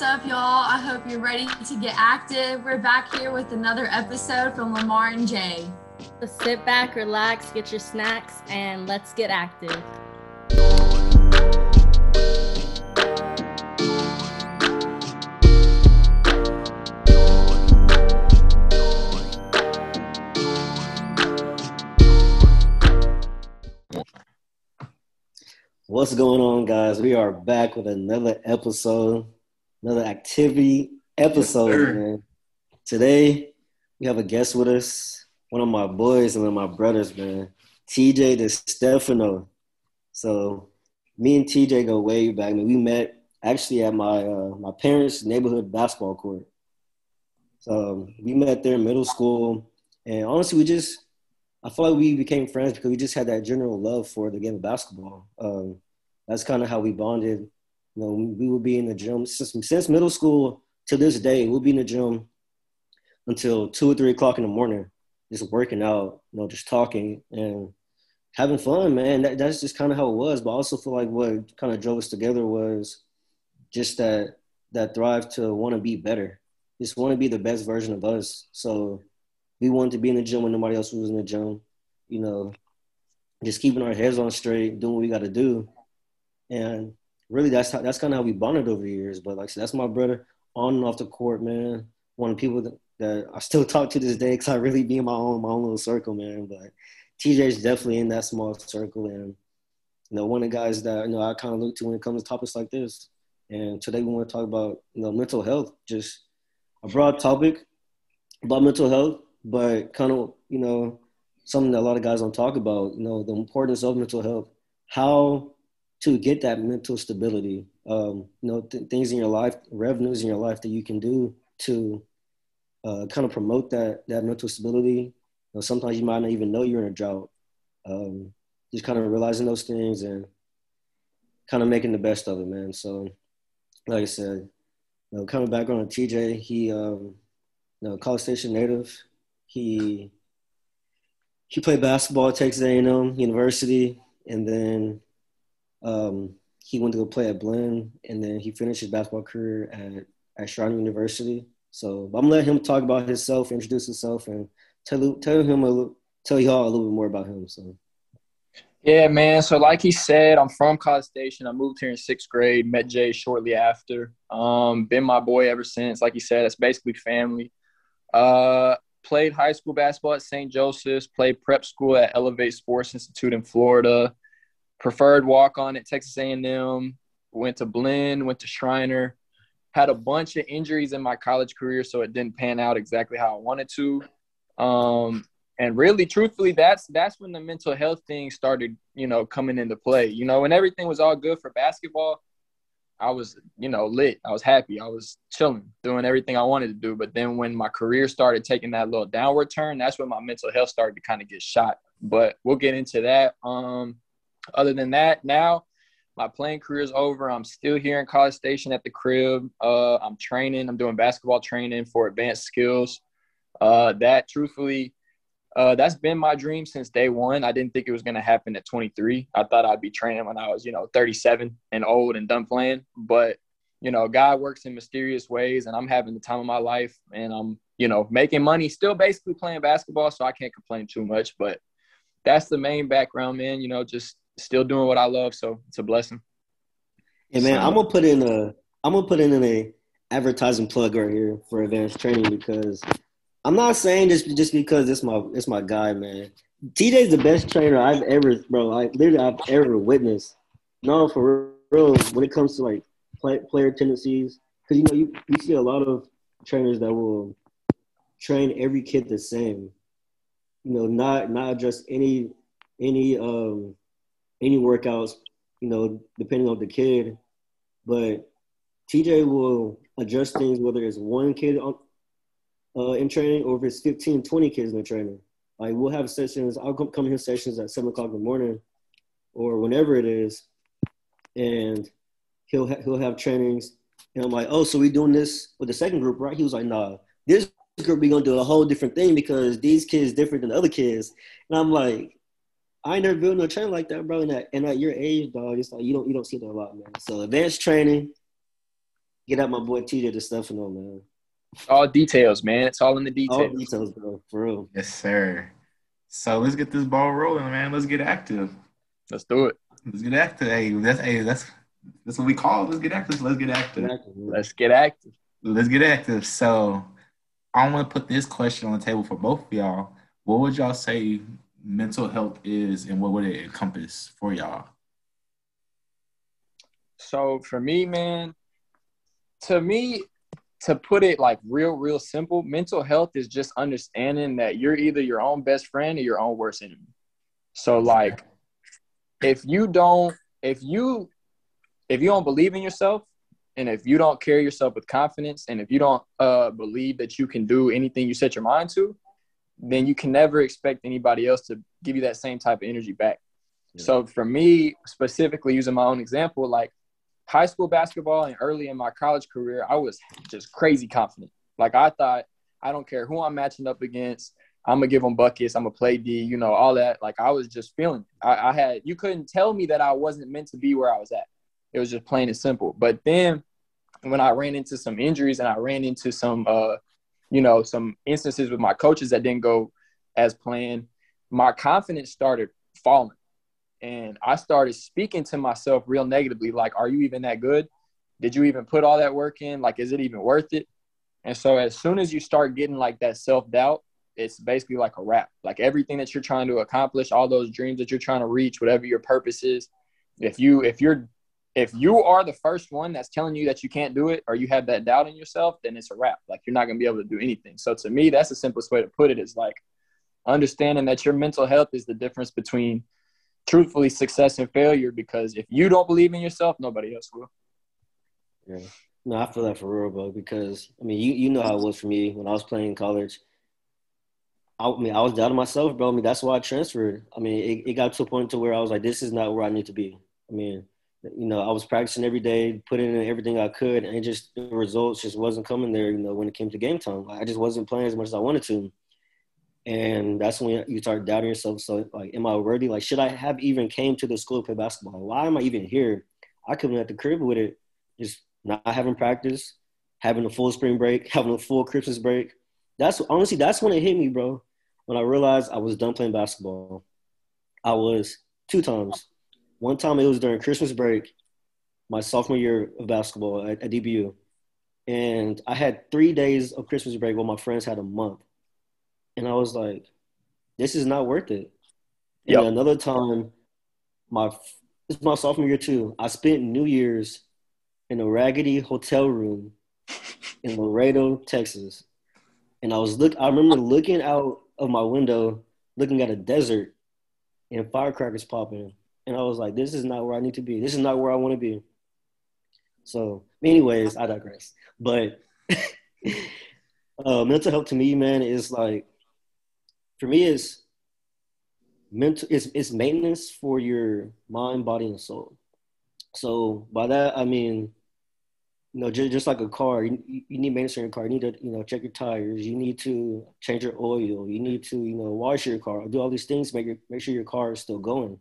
What's up, y'all? I hope you're ready to get active. We're back here with another episode from Lamar and Jay. So sit back, relax, get your snacks, and let's get active. What's going on, guys? We are back with another episode, another activity episode, Yes, man. Today, we have a guest with us, one of my boys and one of my brothers, man, TJ De Stefano. So, me and TJ go way back, man. We met actually at my uh, my parents' neighborhood basketball court. So, we met there in middle school, and honestly, we just I feel like we became friends because we just had that general love for the game of basketball. Um, that's kind of how we bonded. You know, we would be in the gym since, since middle school to this day. We'll be in the gym until two or three o'clock in the morning, just working out. You know, just talking and having fun, man. That, that's just kind of how it was. But I also feel like what kind of drove us together was just that that thrive to want to be better, just want to be the best version of us. So we wanted to be in the gym when nobody else was in the gym. You know, just keeping our heads on straight, doing what we got to do, and really that's how that's kind of how we bonded over the years. But like I said, that's my brother on and off the court, man. One of the people that, that I still talk to this day because I really be in my own my own little circle, man. But TJ's definitely in that small circle, and you know, one of the guys that you know I kind of look to when it comes to topics like this. And today we want to talk about you know mental health, just a broad topic about mental health, but kind of you know something that a lot of guys don't talk about. You know the importance of mental health, how to get that mental stability. Um, you know th- things in your life, revenues in your life that you can do to uh, kind of promote that that mental stability. You know, sometimes you might not even know you're in a drought. Um, just kind of realizing those things and kind of making the best of it, man. So, like I said, you know, of background on TJ, he um, you know, College Station native. He he played basketball at Texas A&M University, and then um, he went to go play at Blinn, and then he finished his basketball career at at University. So I'm gonna let him talk about himself, introduce himself, and tell tell him a tell y'all a little bit more about him. So Yeah, man. So like he said, I'm from College Station. I moved here in sixth grade. Met Jay shortly after. Um, been my boy ever since. Like he said, it's basically family. Uh, played high school basketball at St. Joseph's. Played prep school at Elevate Sports Institute in Florida. Preferred walk on at Texas A&M. Went to Blinn. Went to Schreiner. Had a bunch of injuries in my college career, so it didn't pan out exactly how I wanted to. Um, and really truthfully that's that's when the mental health thing started you know coming into play you know when everything was all good for basketball i was you know lit i was happy i was chilling doing everything i wanted to do but then when my career started taking that little downward turn that's when my mental health started to kind of get shot but we'll get into that um other than that now my playing career is over i'm still here in college station at the crib uh i'm training i'm doing basketball training for advanced skills uh that truthfully uh, that's been my dream since day one. I didn't think it was going to happen at 23. I thought I'd be training when I was, you know, 37 and old and done playing. But, you know, God works in mysterious ways, and I'm having the time of my life, and I'm, you know, making money, still basically playing basketball, so I can't complain too much. But that's the main background, man. You know, just still doing what I love, so it's a blessing. yeah, man, So- I'm gonna put in a I'm gonna put in a advertising plug right here for advanced training because I'm not saying this just because it's my it's my guy, man. TJ's the best trainer I've ever, bro. Like literally, I've ever witnessed. No, for real. When it comes to like play, player tendencies, because you know you you see a lot of trainers that will train every kid the same. You know, not not just any any um any workouts. You know, depending on the kid, but TJ will adjust things whether it's one kid on uh, in training or if it's 15, 20 kids in the training. Like we'll have sessions. I'll come come his sessions at seven o'clock in the morning, or whenever it is, and he'll ha- he'll have trainings. And I'm like, oh, so we doing this with the second group, right? He was like, nah, this group we gonna do a whole different thing because these kids different than the other kids. And I'm like, I never built no training like that, bro. And at, and at your age, dog, it's like you don't you don't see that a lot, man. So advanced training, get at my boy TJ DeStefano, man. All details, man. It's all in the All details. details, bro. For real. Yes, sir. So let's get this ball rolling, man. Let's get active. Let's do it. Let's get active. Hey, that's hey, that's that's what we call. it. Let's get active. Let's get active. Let's get active. Let's get active. So I want to put this question on the table for both of y'all. What would y'all say mental health is, and what would it encompass for y'all? So for me, man, to me, to put it like real, real simple, mental health is just understanding that you're either your own best friend or your own worst enemy. So like if you don't if you if you don't believe in yourself and if you don't carry yourself with confidence and if you don't uh, believe that you can do anything you set your mind to then you can never expect anybody else to give you that same type of energy back Yeah. so for me specifically using my own example like high school basketball and early in my college career i was just crazy confident like i thought i don't care who i'm matching up against I'm gonna give them buckets. I'm gonna play D. You know all that. Like I was just feeling. It. I, I had. You couldn't tell me that I wasn't meant to be where I was at. It was just plain and simple. But then when I ran into some injuries and I ran into some, uh, you know, some instances with my coaches that didn't go as planned, my confidence started falling, and I started speaking to myself real negatively. Like, are you even that good? Did you even put all that work in? Like, is it even worth it? And so as soon as you start getting like that self doubt it's basically like a wrap. Like everything that you're trying to accomplish, all those dreams that you're trying to reach, whatever your purpose is, if you if you're if you are the first one that's telling you that you can't do it or you have that doubt in yourself, then it's a wrap. Like you're not gonna be able to do anything. So to me, that's the simplest way to put it is like understanding that your mental health is the difference between truthfully success and failure because if you don't believe in yourself, nobody else will. Yeah. No, I feel that for real, bro. Because I mean, you you know how it was for me when I was playing in college. I, I mean, I was doubting myself, bro. I mean, that's why I transferred. I mean, it, it got to a point to where I was like, this is not where I need to be. I mean, you know, I was practicing every day, putting in everything I could, and just the results just wasn't coming there. You know, when it came to game time, I just wasn't playing as much as I wanted to. And that's when you start doubting yourself. So, like, am I worthy? Like, should I have even came to the school to play basketball? Why am I even here? I could have been at the crib with it, just not having practice, having a full spring break, having a full Christmas break. That's honestly, that's when it hit me, bro. When I realized I was done playing basketball. I was two times. One time it was during Christmas break, my sophomore year of basketball at, at DBU. And I had three days of Christmas break while my friends had a month. And I was like, this is not worth it. And Yep. another time, my it's my sophomore year too. I spent New Year's in a raggedy hotel room in Laredo, Texas. And I was look I remember looking out of my window, looking at a desert and firecrackers popping. And I was like, this is not where I need to be. This is not where I want to be. So, anyways, I digress. But uh, mental health to me, man, is like, for me, is mental. It's, it's maintenance for your mind, body, and soul. So by that I mean, you know, just, just like a car, you, you need maintenance on your car. You need to, you know, check your tires. You need to change your oil. You need to, you know, wash your car. Do all these things. Make your, make sure your car is still going.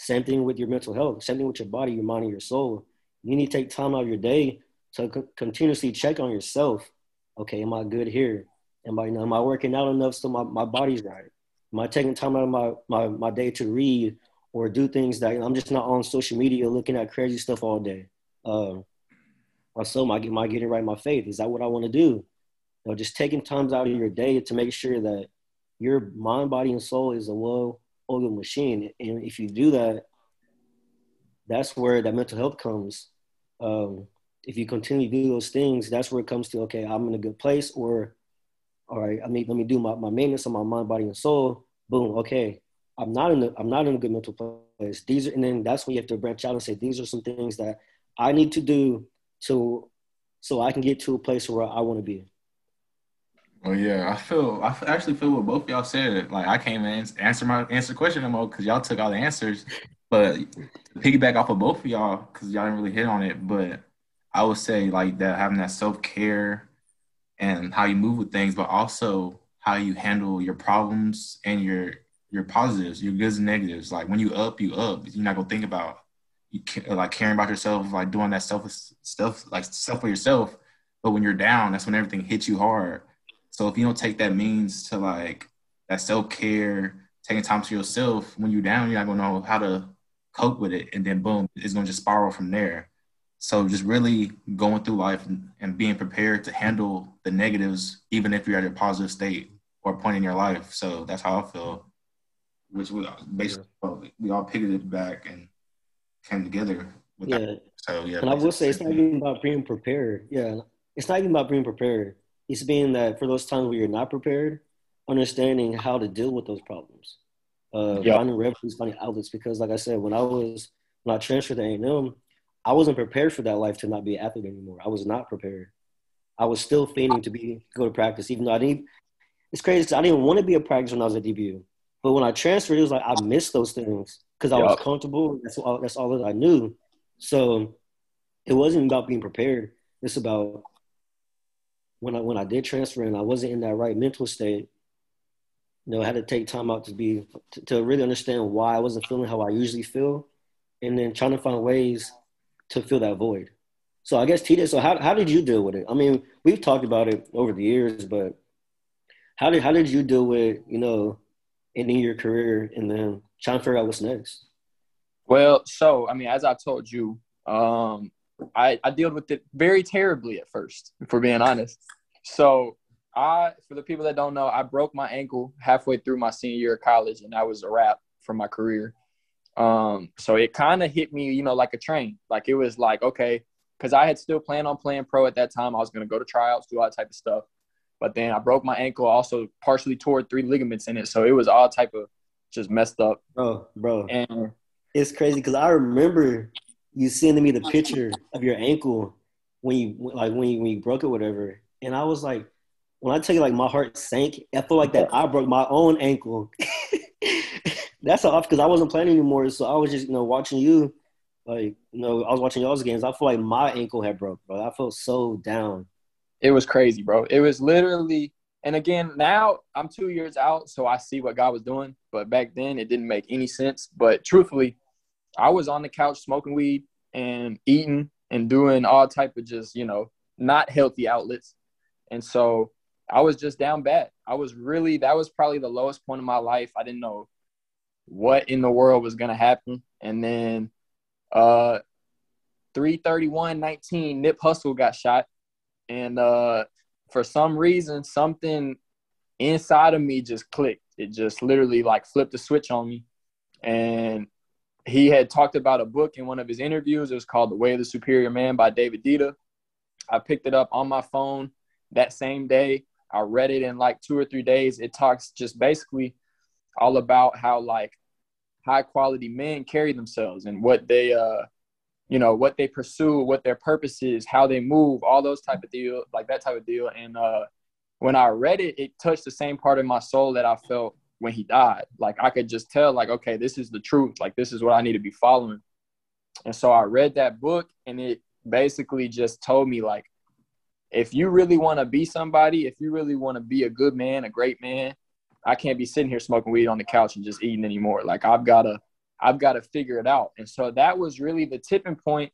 Same thing with your mental health. Same thing with your body, your mind, and your soul. You need to take time out of your day to co- continuously check on yourself. Okay, am I good here? Am I, you know, am I working out enough so my, my body's right? Am I taking time out of my, my, my day to read or do things that I'm just not on social media looking at crazy stuff all day? Um, also, am I, am I getting right my faith? Is that what I want to do? You know, just taking times out of your day to make sure that your mind, body, and soul is a well-oiled machine. And if you do that, that's where that mental health comes. Um, if you continue to do those things, that's where it comes to okay, I'm in a good place, or all right, I mean, let me do my, my maintenance on my mind, body, and soul. Boom, okay, I'm not in a, I'm not in a good mental place. These are, and then that's when you have to branch out and say these are some things that I need to do to so I can get to a place where I want to be. Well, yeah, I feel I actually feel what both y'all said. Like I came in answer my answer question no more because y'all took all the answers. But piggyback off of both of y'all because y'all didn't really hit on it. But I would say like that having that self care and how you move with things, but also how you handle your problems and your your positives, your goods and negatives. Like when you up, you up. You're not gonna think about you like caring about yourself, like doing that self stuff, like stuff for yourself. But when you're down, that's when everything hits you hard. So if you don't take that means to like that self care, taking time to yourself, when you're down, you're not gonna know how to cope with it, and then boom, it's gonna just spiral from there. So just really going through life and, being prepared to handle the negatives, even if you're at a positive state or point in your life. So that's how I feel. Which we basically we all picked it back and came together. yeah. That. So yeah. And I will say it's not even about being prepared. Yeah, it's not even about being prepared. It's being that for those times where you're not prepared, understanding how to deal with those problems, uh, yep. finding refuge, finding outlets. Because like I said, when I was when I transferred to A&M, I wasn't prepared for that life to not be an athlete anymore. I was not prepared. I was still feigning to be go to practice, even though I didn't. It's crazy. I didn't want to be a practice when I was at DBU, but when I transferred, it was like I missed those things because I yep. was comfortable. That's all. That's all that I knew. So it wasn't about being prepared. It's about when I when I did transfer and I wasn't in that right mental state. You know, I had to take time out to be to, to really understand why I wasn't feeling how I usually feel, and then trying to find ways to fill that void. So I guess Tita, so how how did you deal with it? I mean, we've talked about it over the years, but how did how did you deal with you know ending your career and then trying to figure out what's next? Well, so I mean, as I told you, um, I I dealt with it very terribly at first, for being honest. So I, for the people that don't know, I broke my ankle halfway through my senior year of college, and that was a wrap for my career. Um, so it kind of hit me, you know, like a train. Like it was like, okay, because I had still planned on playing pro at that time. I was going to go to tryouts, do all that type of stuff. But then I broke my ankle, also partially tore three ligaments in it. So it was all type of just messed up. Bro, bro. And it's crazy because I remember you sending me the picture of your ankle when you like when you, when you broke it, whatever. And I was like, when I tell you like my heart sank, I feel like that I broke my own ankle. that's off because I wasn't playing anymore. So I was just, you know, watching you. Like, you know, I was watching y'all's games. I feel like my ankle had broke, bro. I felt so down. It was crazy, bro. It was literally, and again, now I'm two years out, so I see what God was doing. But back then, it didn't make any sense. But truthfully, I was on the couch smoking weed and eating and doing all type of just, you know, not healthy outlets. And so I was just down bad. I was really, that was probably the lowest point of my life. I didn't know what in the world was to happen. And then uh 331-19, Nip Hussle got shot. And uh for some reason, something inside of me just clicked. It just literally like flipped a switch on me. And he had talked about a book in one of his interviews. It was called The Way of the Superior Man by David Deida. I picked it up on my phone that same day. I read it in like two or three days. It talks just basically all about how like high quality men carry themselves and what they uh you know what they pursue what their purpose is how they move all those type of deal like that type of deal and uh when i read it it touched the same part of my soul that i felt when he died like i could just tell like okay this is the truth like this is what i need to be following and so i read that book and it basically just told me like if you really want to be somebody if you really want to be a good man a great man I can't be sitting here smoking weed on the couch and just eating anymore. Like I've got to, I've got to figure it out. And so that was really the tipping point.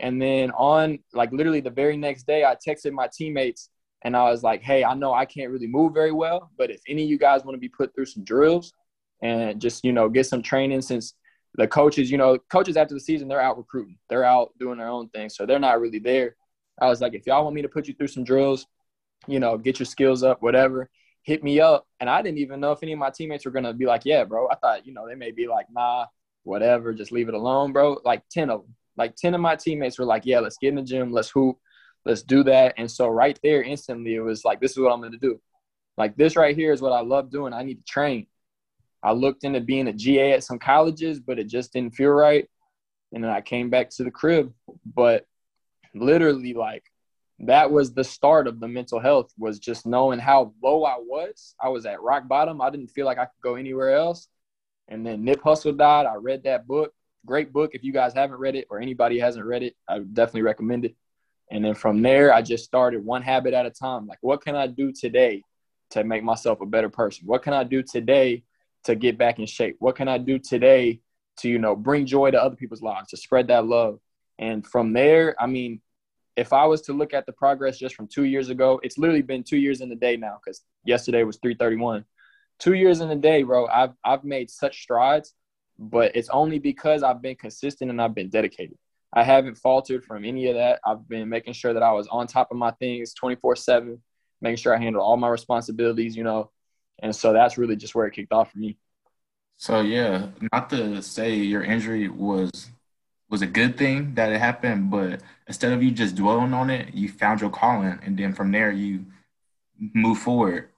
And then on like literally the very next day, I texted my teammates and I was like, Hey, I know I can't really move very well, but if any of you guys want to be put through some drills and just, you know, get some training since the coaches, you know, coaches after the season, they're out recruiting, they're out doing their own thing. So they're not really there. I was like, if y'all want me to put you through some drills, you know, get your skills up, whatever hit me up, and I didn't even know if any of my teammates were gonna be like, "Yeah, bro." I thought, you know, they may be like, "Nah, whatever, just leave it alone, bro." Like ten of them, like ten of my teammates were like, "Yeah, let's get in the gym, let's hoop, let's do that." And so right there, instantly, it was like, "This is what I'm gonna do." Like this right here is what I love doing. I need to train. I looked into being a GA at some colleges, but it just didn't feel right. And then I came back to the crib. But literally, like that was the start of the mental health was just knowing how low I was. I was at rock bottom. I didn't feel like I could go anywhere else. And then Nip Hussle died. I read that book. Great book. If you guys haven't read it or anybody hasn't read it, I definitely recommend it. And then from there, I just started one habit at a time. Like, what can I do today to make myself a better person? What can I do today to get back in shape? What can I do today to you know bring joy to other people's lives, to spread that love. And from there, I mean, if I was to look at the progress just from two years ago, it's literally been two years in the day now because yesterday was 331. Two years in the day, bro. I've I've made such strides, but it's only because I've been consistent and I've been dedicated. I haven't faltered from any of that. I've been making sure that I was on top of my things 24 7, making sure I handle all my responsibilities, you know. And so that's really just where it kicked off for me. So yeah, not to say your injury was was a good thing that it happened, but instead of you just dwelling on it, you found your calling, and then from there you move forward.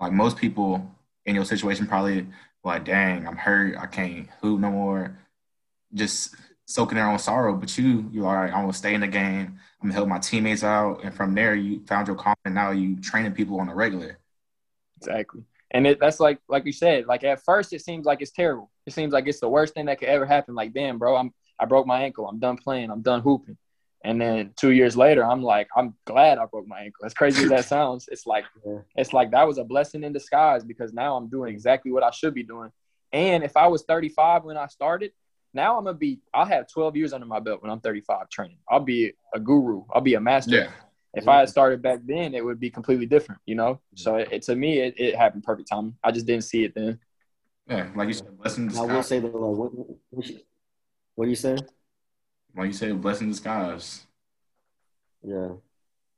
Like most people in your situation, probably like, "Dang, I'm hurt. I can't hoop no more." Just soaking their own sorrow, but you, you're all right. I'm gonna stay in the game. I'm gonna help my teammates out, and from there, you found your calling. Now you training people on a regular. Exactly, and it, that's like like you said. Like at first, it seems like it's terrible. It seems like it's the worst thing that could ever happen. Like, damn, bro, I'm I broke my ankle. I'm done playing. I'm done hooping. And then two years later, I'm like, I'm glad I broke my ankle. As crazy as that sounds, it's like it's like that was a blessing in disguise because now I'm doing exactly what I should be doing. And if I was 35 when I started, now I'm gonna be. I'll have 12 years under my belt when I'm 35 training. I'll be a guru. I'll be a master. Yeah. If I had started back then, it would be completely different, you know. So it, it to me, it, it happened perfect time. I just didn't see it then. Yeah, like you said, blessing. I will say that. Like, what, what do you say? Like you said, blessing disguise. Yeah.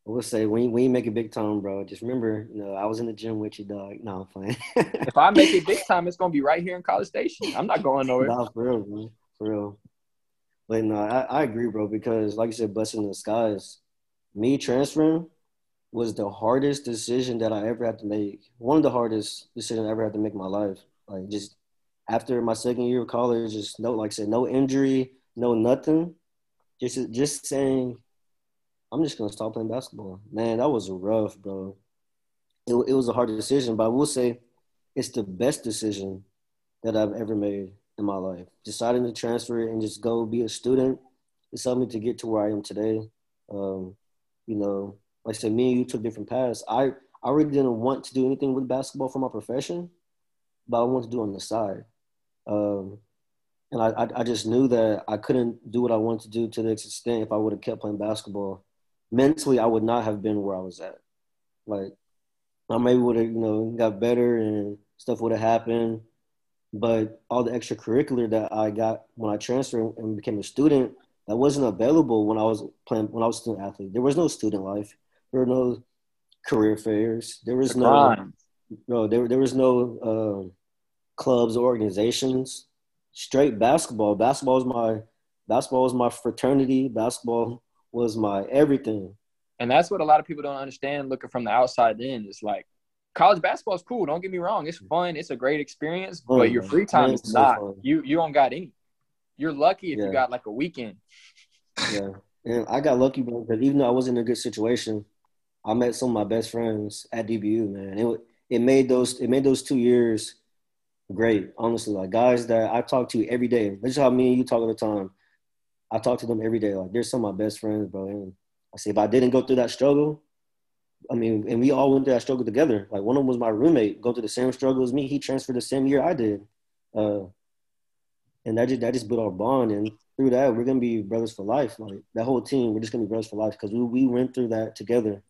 I will say when you, when you make it big time, bro, just remember, you know, I was in the gym with you, dog. No, I'm playing. if I make it big time, it's gonna be right here in College Station. I'm not going nowhere. Nah, for real, man. For real. But no, I, I agree, bro, because like you said, blessing in disguise. Me transferring was the hardest decision that I ever had to make. One of the hardest decisions I ever had to make in my life. Like just after my second year of college, just no, like I said, no injury, no nothing. Just just saying, I'm just gonna stop playing basketball. Man, that was rough, bro. It, it was a hard decision, but I will say it's the best decision that I've ever made in my life. Deciding to transfer and just go be a student is something to get to where I am today. Um, you know, like I said, me and you took different paths. I I really didn't want to do anything with basketball for my profession, but I wanted to do on the side. Um, and I, I just knew that I couldn't do what I wanted to do to the extent if I would have kept playing basketball. Mentally, I would not have been where I was at. Like, I maybe would have, you know, got better and stuff would have happened. But all the extracurricular that I got when I transferred and became a student, that wasn't available when I was playing when I was a student athlete. There was no student life. There were no career fairs. There was no no there there was no uh, clubs or organizations straight basketball. Basketball was my basketball was my fraternity. Basketball was my everything. And that's what a lot of people don't understand looking from the outside in. It's like college basketball is cool. Don't get me wrong. It's fun. It's a great experience, oh, but your free time is so not. Fun. You you don't got any. You're lucky if yeah. you got like a weekend. Yeah. And I got lucky, because even though I wasn't in a good situation, I met some of my best friends at DBU, man. It it made those it made those two years great, honestly. Like guys that I talk to every day. This is how me and you talk all the time. I talk to them every day. Like they're some of my best friends, bro. And I say if I didn't go through that struggle, I mean, and we all went through that struggle together. Like one of them was my roommate, go through the same struggle as me. He transferred the same year I did. Uh, and that just that just built our bond. And through that, we're gonna be brothers for life. Like that whole team, we're just gonna be brothers for life because we, we went through that together.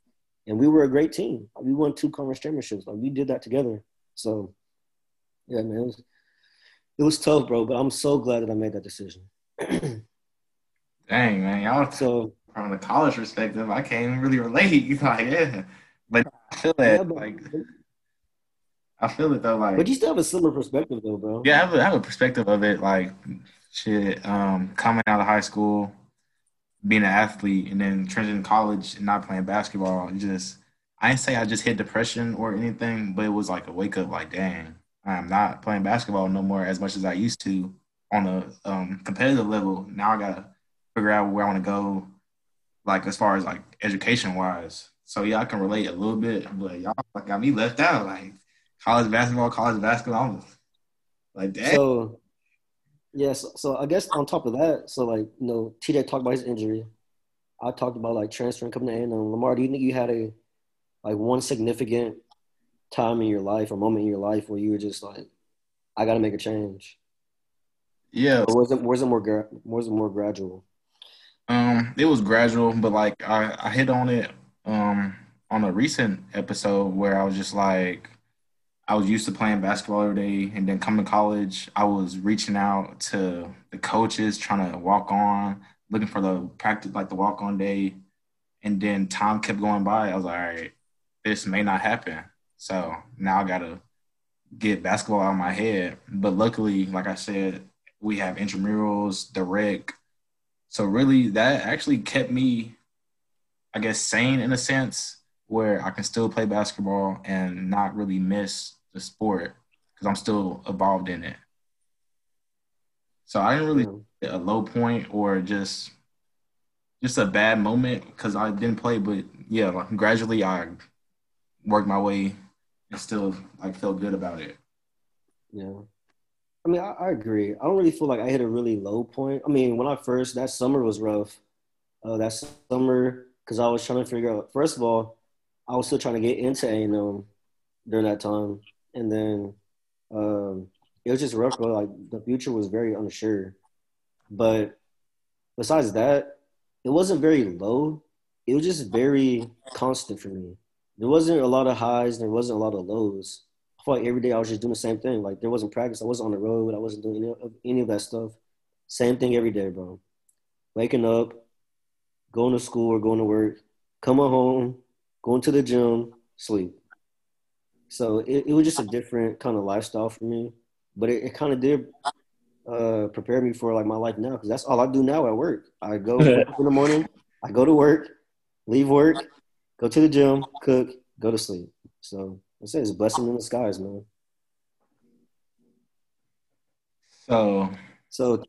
And we were a great team. We won two conference championships. Like we did that together. So yeah, man, it was, it was tough, bro. But I'm so glad that I made that decision. Dang, man, y'all. So from the college perspective, I can't really relate. Like, yeah, but I feel that. Yeah, but, like, I feel it though. Like, but you still have a similar perspective, though, bro. Yeah, I have a, I have a perspective of it. Like, shit, um, coming out of high school, being an athlete, and then transitioning to college and not playing basketball. Just, I didn't say I just hit depression or anything, but it was like a wake up. Like, dang, I'm not playing basketball no more as much as I used to on a um, competitive level. Now I gotta figure out where I want to go, like as far as like education wise. So yeah, I can relate a little bit, but y'all got me left out. Like college basketball, college basketball, I'm like that. So yes, so I guess on top of that, so like you know, TJ talked about his injury. I talked about like transferring coming to A and Lamar, do you think you had a like one significant time in your life or moment in your life where you were just like, I got to make a change? Yeah, Or was it was it more was it more gradual? Um, it was gradual, but like I, I hit on it um on a recent episode where I was just like I was used to playing basketball every day and then coming to college, I was reaching out to the coaches trying to walk on, looking for the practice like the walk on day. And then time kept going by. I was like, all right, this may not happen. So now I gotta get basketball out of my head. But luckily, like I said, we have intramurals, rec, so really, that actually kept me, I guess, sane in a sense, where I can still play basketball and not really miss the sport because I'm still involved in it. So I didn't really hmm. Yeah. a low point or just just a bad moment because I didn't play, but yeah, like gradually I worked my way and still like felt good about it. Yeah. I mean, I, I agree. I don't really feel like I hit a really low point. I mean, when I first, that summer was rough. Uh, that summer, because I was trying to figure out, first of all, I was still trying to get into A&M during that time. And then um, it was just rough, bro. Like, the future was very unsure. But besides that, it wasn't very low. It was just very constant for me. There wasn't a lot of highs, there wasn't a lot of lows. I felt like every day I was just doing the same thing. Like there wasn't practice. I wasn't on the road. I wasn't doing any of, any of that stuff. Same thing every day, bro. Waking up, going to school or going to work, coming home, going to the gym, sleep. So it, it was just a different kind of lifestyle for me. But it, it kind of did uh, prepare me for like my life now because that's all I do now at work. I go in the morning, I go to work, leave work, go to the gym, cook, go to sleep. So I say it's a blessing in disguise, man. So, So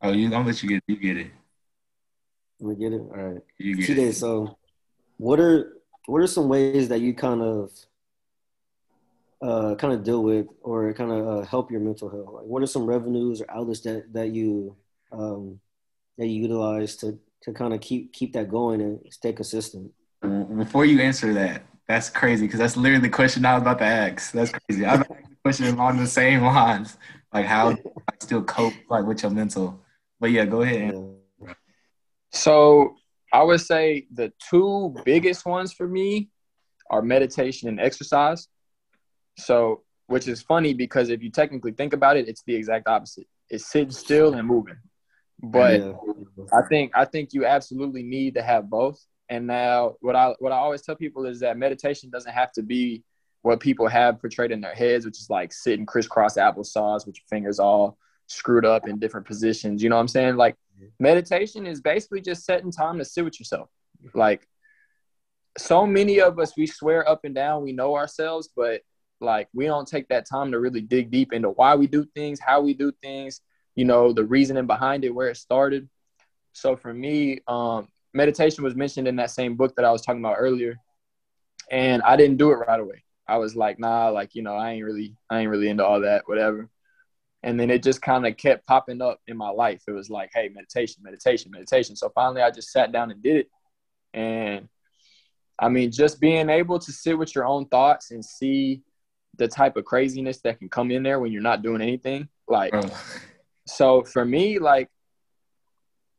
oh, you, gonna let you get you get it. We get it. All right. You get Two it. So what are what are some ways that you kind of uh, kind of deal with or kind of uh, help your mental health? Like, what are some revenues or outlets that that you um, that you utilize to to kind of keep keep that going and stay consistent? Before you answer that, that's crazy because that's literally the question I was about to ask. That's crazy. I'm asked the question along the same lines, like how do I still cope like with your mental. But yeah, go ahead. So I would say the two biggest ones for me are meditation and exercise. So, which is funny because if you technically think about it, it's the exact opposite. It's sitting still and moving. But Yeah. I think I think you absolutely need to have both. And now what I what I always tell people is that meditation doesn't have to be what people have portrayed in their heads, which is like sitting crisscross applesauce with your fingers all screwed up in different positions. You know what I'm saying? Like meditation is basically just setting time to sit with yourself. Like so many of us we swear up and down we know ourselves, but like we don't take that time to really dig deep into why we do things, how we do things, you know, the reasoning behind it, where it started. So for me, um, meditation was mentioned in that same book that I was talking about earlier, and I didn't do it right away. I was like, nah, like you know, I ain't really, I ain't really into all that, whatever. And then it just kind of kept popping up in my life. It was like, hey, meditation, meditation, meditation. So finally, I just sat down and did it, and I mean, just being able to sit with your own thoughts and see the type of craziness that can come in there when you're not doing anything, like Bro. so for me, like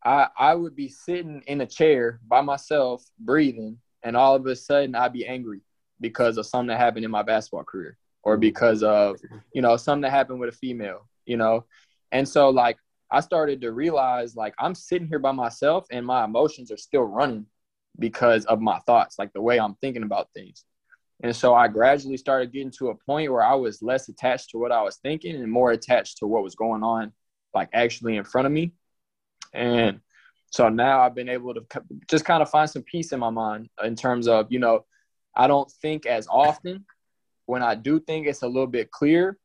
I I would be sitting in a chair by myself, breathing, and all of a sudden I'd be angry because of something that happened in my basketball career or mm-hmm. because of, you know, something that happened with a female, you know. And so like I started to realize like I'm sitting here by myself and my emotions are still running because of my thoughts, like the way I'm thinking about things. And so I gradually started getting to a point where I was less attached to what I was thinking and more attached to what was going on, like actually in front of me. And so now I've been able to just kind of find some peace in my mind in terms of, you know, I don't think as often. When I do think, it's a little bit clear.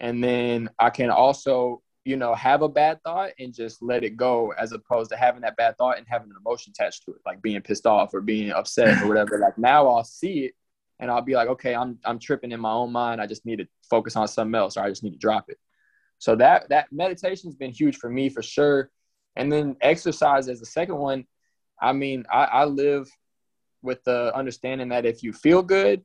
And then I can also, you know, have a bad thought and just let it go as opposed to having that bad thought and having an emotion attached to it, like being pissed off or being upset or whatever. Like now I'll see it and I'll be like, okay, I'm I'm tripping in my own mind. I just need to focus on something else, or I just need to drop it. So that that meditation's been huge for me for sure. And then exercise as the second one. I mean, I, I live with the understanding that if you feel good,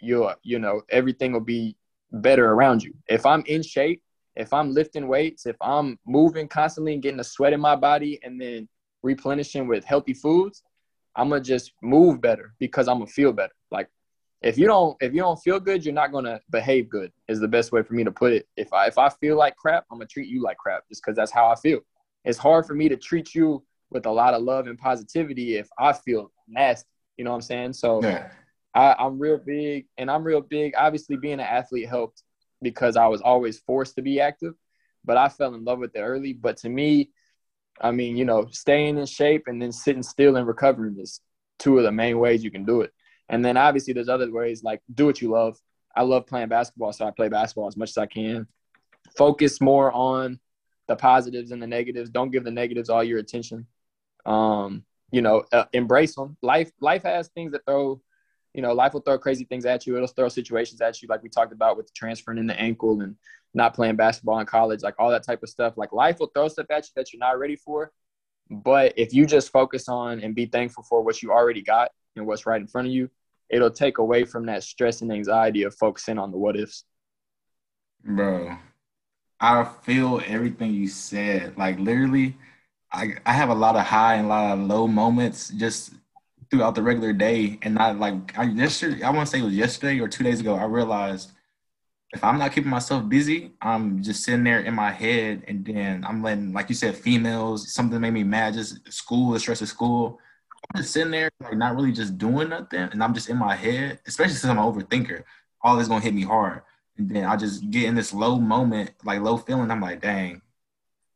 you're, you know everything will be better around you. If I'm in shape if I'm lifting weights, if I'm moving constantly and getting a sweat in my body and then replenishing with healthy foods, I'm gonna just move better because I'm gonna feel better. Like if you don't if you don't feel good, you're not gonna behave good. Is the best way for me to put it. If I if I feel like crap, I'm gonna treat you like crap just because that's how I feel. It's hard for me to treat you with a lot of love and positivity if I feel nasty. You know what I'm saying? So Yeah. I, I'm real big, and I'm real big. Obviously, being an athlete helped because I was always forced to be active, but I fell in love with it early. But to me, I mean, you know, staying in shape and then sitting still and recovering is two of the main ways you can do it. And then obviously, there's other ways like do what you love. I love playing basketball, so I play basketball as much as I can. Focus more on the positives and the negatives. Don't give the negatives all your attention. Um, you know, uh, embrace them. Life, life has things that throw you know, life will throw crazy things at you. It'll throw situations at you, like we talked about with transferring in the ankle and not playing basketball in college, like all that type of stuff. Like life will throw stuff at you that you're not ready for. But if you just focus on and be thankful for what you already got and what's right in front of you, it'll take away from that stress and anxiety of focusing on the what ifs. Bro, I feel everything you said. Like literally, I I have a lot of high and a lot of low moments just throughout the regular day. And I like I yesterday I want to say it was yesterday or two days ago, I realized if I'm not keeping myself busy, I'm just sitting there in my head and then I'm letting, like you said, females, something made me mad, just school, the stress of school. I'm just sitting there, like not really just doing nothing. And I'm just in my head, especially since I'm an overthinker. All this gonna hit me hard. And then I just get in this low moment, like low feeling. I'm like, dang,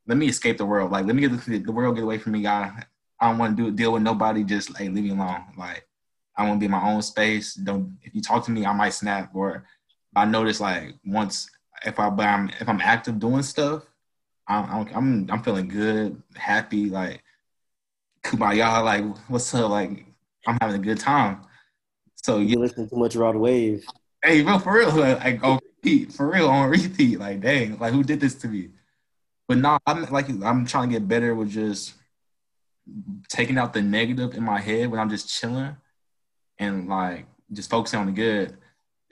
let me escape the world. Like, let me get the, the world get away from me, guy. I don't want to do deal with nobody. Just like leave me alone. Like, I want to be in my own space. Don't if you talk to me, I might snap. Or I notice like once if I but I'm if I'm active doing stuff, I'm I'm I'm feeling good, happy, like kumbaya, like what's up, like I'm having a good time. So You yeah, listen too much Rod Wave. hey, bro, for real, like, like on repeat, for real, on repeat, like dang, like who did this to me? But no, I'm like I'm trying to get better with just taking out the negative in my head when I'm just chilling and like just focusing on the good.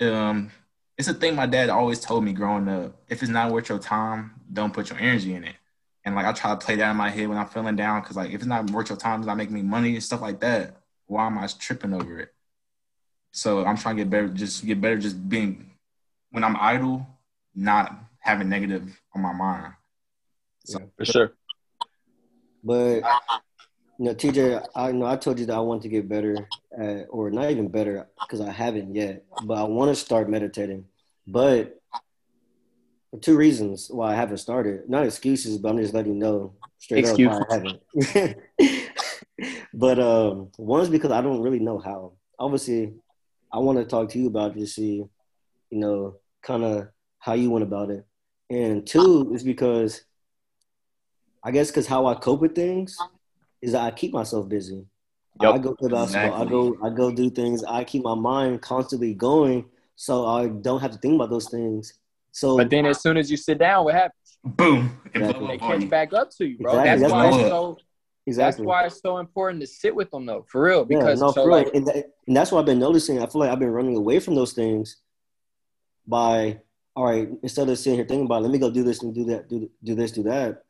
Um, it's a thing my dad always told me growing up. If it's not worth your time, don't put your energy in it. And like I try to play that in my head when I'm feeling down, because like if it's not worth your time, it's not making me money and stuff like that. Why am I tripping over it? So I'm trying to get better, just get better, just being when I'm idle, not having negative on my mind. So For sure. But you know, TJ, I know I told you that I want to get better, at, or not even better, because I haven't yet. But I want to start meditating. But for two reasons why I haven't started. Not excuses, but I'm just letting you know straight up why I haven't. but um, one is because I don't really know how. Obviously, I want to talk to you about it to see, you know, kind of how you went about it. And two is because I guess because how I cope with things is that I keep myself busy. Yup. I go to basketball. I go. I go do things. I keep my mind constantly going, so I don't have to think about those things. So But then as soon as you sit down, what happens? boom, Exactly. They catch back up to you, bro. Exactly. That's, That's why why- it's so exactly. that's why it's so important to sit with them though, for real. Yeah, no, so for real. like and, that, and that's what I've been noticing. I feel like I've been running away from those things by, all right, instead of sitting here thinking about, it, let me go do this and do that, do, do this, do that.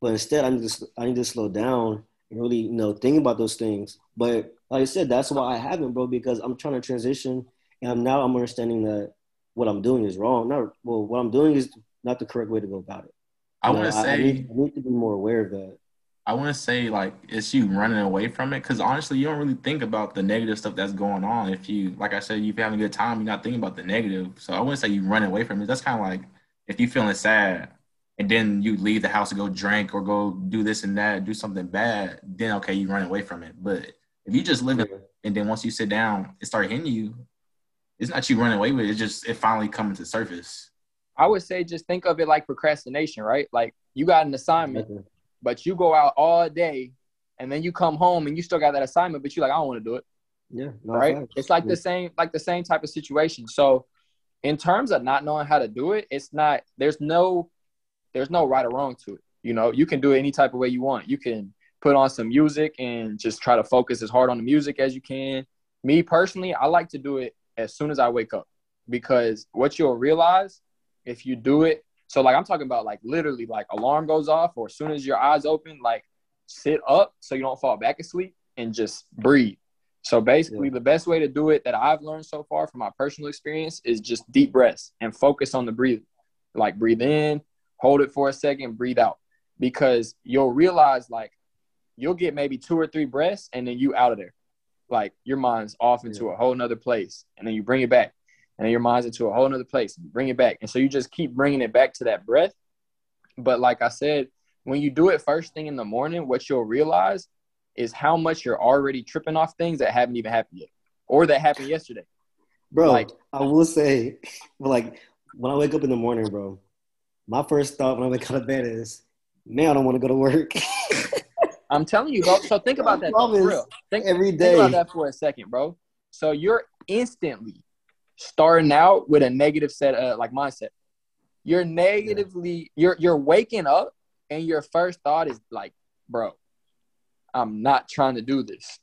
But instead, I need to, I need to slow down and really, you know, think about those things. But like I said, that's why I haven't, bro, because I'm trying to transition, and now I'm understanding that what I'm doing is wrong. Not well, what I'm doing is not the correct way to go about it. I want to say. I need, I need to be more aware of that. I want to say like it's you running away from it because honestly, you don't really think about the negative stuff that's going on. If you, like I said, you're having a good time, you're not thinking about the negative. So I wouldn't say you running away from it. That's kind of like if you're feeling sad and then you leave the house to go drink or go do this and that, do something bad, then okay, you run away from it. But if you just live it and then once you sit down, it start hitting you. It's not you running away with it. It's just it finally coming to surface. I would say just think of it like procrastination, right? Like you got an assignment, but you go out all day and then you come home and you still got that assignment, but you're like, I don't want to do it. Yeah, no, right? facts. It's like Yeah. the same, like the same type of situation. So, in terms of not knowing how to do it, it's not. There's no, there's no right or wrong to it. You know, you can do it any type of way you want. You can put on some music and just try to focus as hard on the music as you can. Me personally, I like to do it as soon as I wake up because what you'll realize if you do it So like I'm talking about like literally like alarm goes off or as soon as your eyes open, like sit up so you don't fall back asleep and just breathe. So basically, Yeah. the best way to do it that I've learned so far from my personal experience is just deep breaths and focus on the breathing. Like breathe in, hold it for a second, breathe out, because you'll realize like you'll get maybe two or three breaths and then you out of there. Like your mind's off into Yeah. a whole nother place, and then you bring it back, and your mind's into a whole nother place, bring it back, and so you just keep bringing it back to that breath. But like I said, when you do it first thing in the morning, what you'll realize is how much you're already tripping off things that haven't even happened yet or that happened yesterday. Bro, Like- I will say, like, when I wake up in the morning, bro, my first thought when I wake out of bed is, man, I don't want to go to work I'm telling you, bro. So think about that though, for real. Think, every think about that for a second, bro. So you're instantly starting out with a negative set uh, like mindset. You're negatively you're you're waking up and your first thought is like, bro, I'm not trying to do this.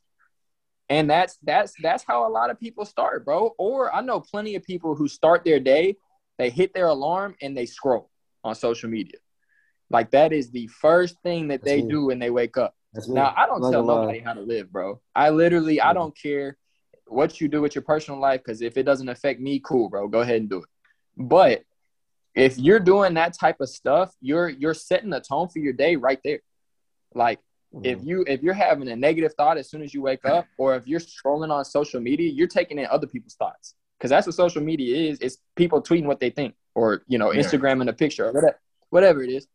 And that's that's that's how a lot of people start, bro. Or I know plenty of people who start their day, they hit their alarm and they scroll on social media. Like that is the first thing that That's they me. do when they wake up. That's me. Now I don't tell nobody how to live, bro. I literally I don't care what you do with your personal life because if it doesn't affect me, cool, bro. Go ahead and do it. But if you're doing that type of stuff, you're you're setting the tone for your day right there. Like if Mhm. you if you're having a negative thought as soon as you wake up, or if you're scrolling on social media, you're taking in other people's thoughts because that's what social media is. It's people tweeting what they think, or you know, Yeah. Instagramming a picture, or whatever, whatever it is.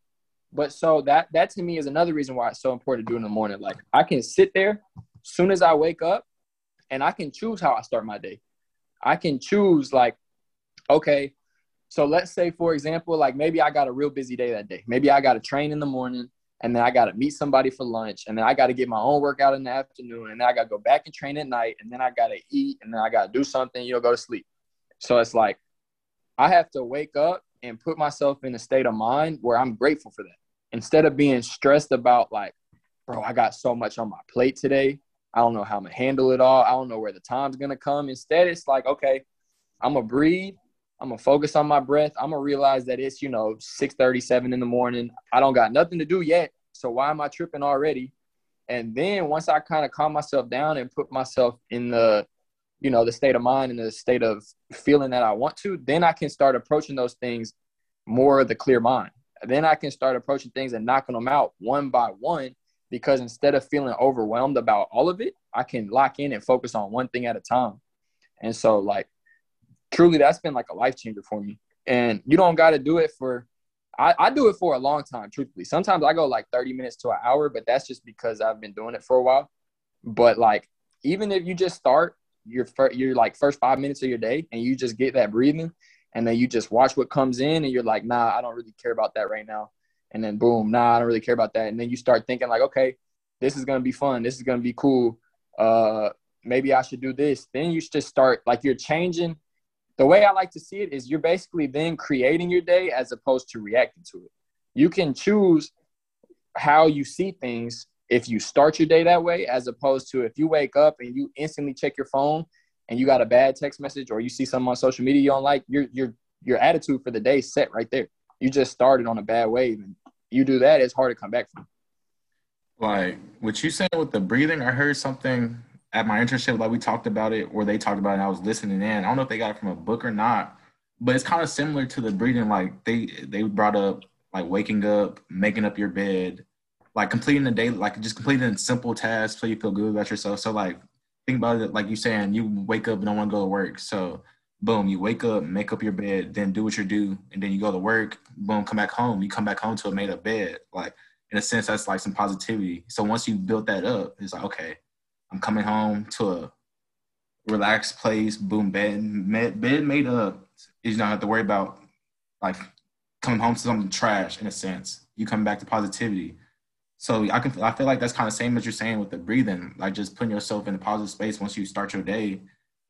But so that that to me is another reason why it's so important to do in the morning. Like I can sit there as soon as I wake up, and I can choose how I start my day. I can choose like, okay, so let's say for example, like maybe I got a real busy day that day. Maybe I got to train in the morning and then I got to meet somebody for lunch, and then I got to get my own workout in the afternoon, and then I got to go back and train at night, and then I got to eat, and then I got to do something, you know, go to sleep. So it's like I have to wake up and put myself in a state of mind where I'm grateful for that instead of being stressed about like, bro, I got so much on my plate today. I don't know how I'm gonna handle it all. I don't know where the time's gonna come. Instead, it's like, okay, I'm gonna breathe. I'm gonna focus on my breath. I'm gonna realize that it's you know 6:37 in the morning. I don't got nothing to do yet, so why am I tripping already? And then once I kind of calm myself down and put myself in the, you know, the state of mind and the state of feeling that I want to, then I can start approaching those things more of the clear mind. Then I can start approaching things and knocking them out one by one because instead of feeling overwhelmed about all of it, I can lock in and focus on one thing at a time. And so, like, truly, that's been like a life changer for me. And you don't got to do it for, I, I do it for a long time, truthfully. Sometimes I go like 30 minutes to an hour, but that's just because I've been doing it for a while. But like, even if you just start your, fir- your like first five minutes of your day and you just get that breathing and then you just watch what comes in and you're like, nah, I don't really care about that right now. And then boom, nah, I don't really care about that. And then you start thinking like, okay, this is gonna be fun. This is gonna be cool. Uh, maybe I should do this. Then you just start like you're changing. The way I like to see it is you're basically then creating your day as opposed to reacting to it. You can choose how you see things if you start your day that way, as opposed to if you wake up and you instantly check your phone and you got a bad text message or you see something on social media you don't like, your your your attitude for the day set right there. You just started on a bad wave and you do that, it's hard to come back from. Like what you said with the breathing, I heard something at my internship, like we talked about it, or they talked about it, and I was listening in. I don't know if they got it from a book or not, but it's kind of similar to the breathing. Like they they brought up like waking up, making up your bed, like completing the day, like just completing simple tasks so you feel good about yourself. So like think about it, like you saying, you wake up and don't want to go to work, so boom, you wake up, make up your bed, then do what you do, and then you go to work, boom, come back home. You come back home to a made up bed, like in a sense, that's like some positivity. So once you built that up, it's like, okay, I'm coming home to a relaxed place, boom, bed, med, bed made up. You don't have to worry about like coming home to something trash in a sense. You come back to positivity. So I can, I feel like that's kind of same as you're saying with the breathing, like just putting yourself in a positive space once you start your day,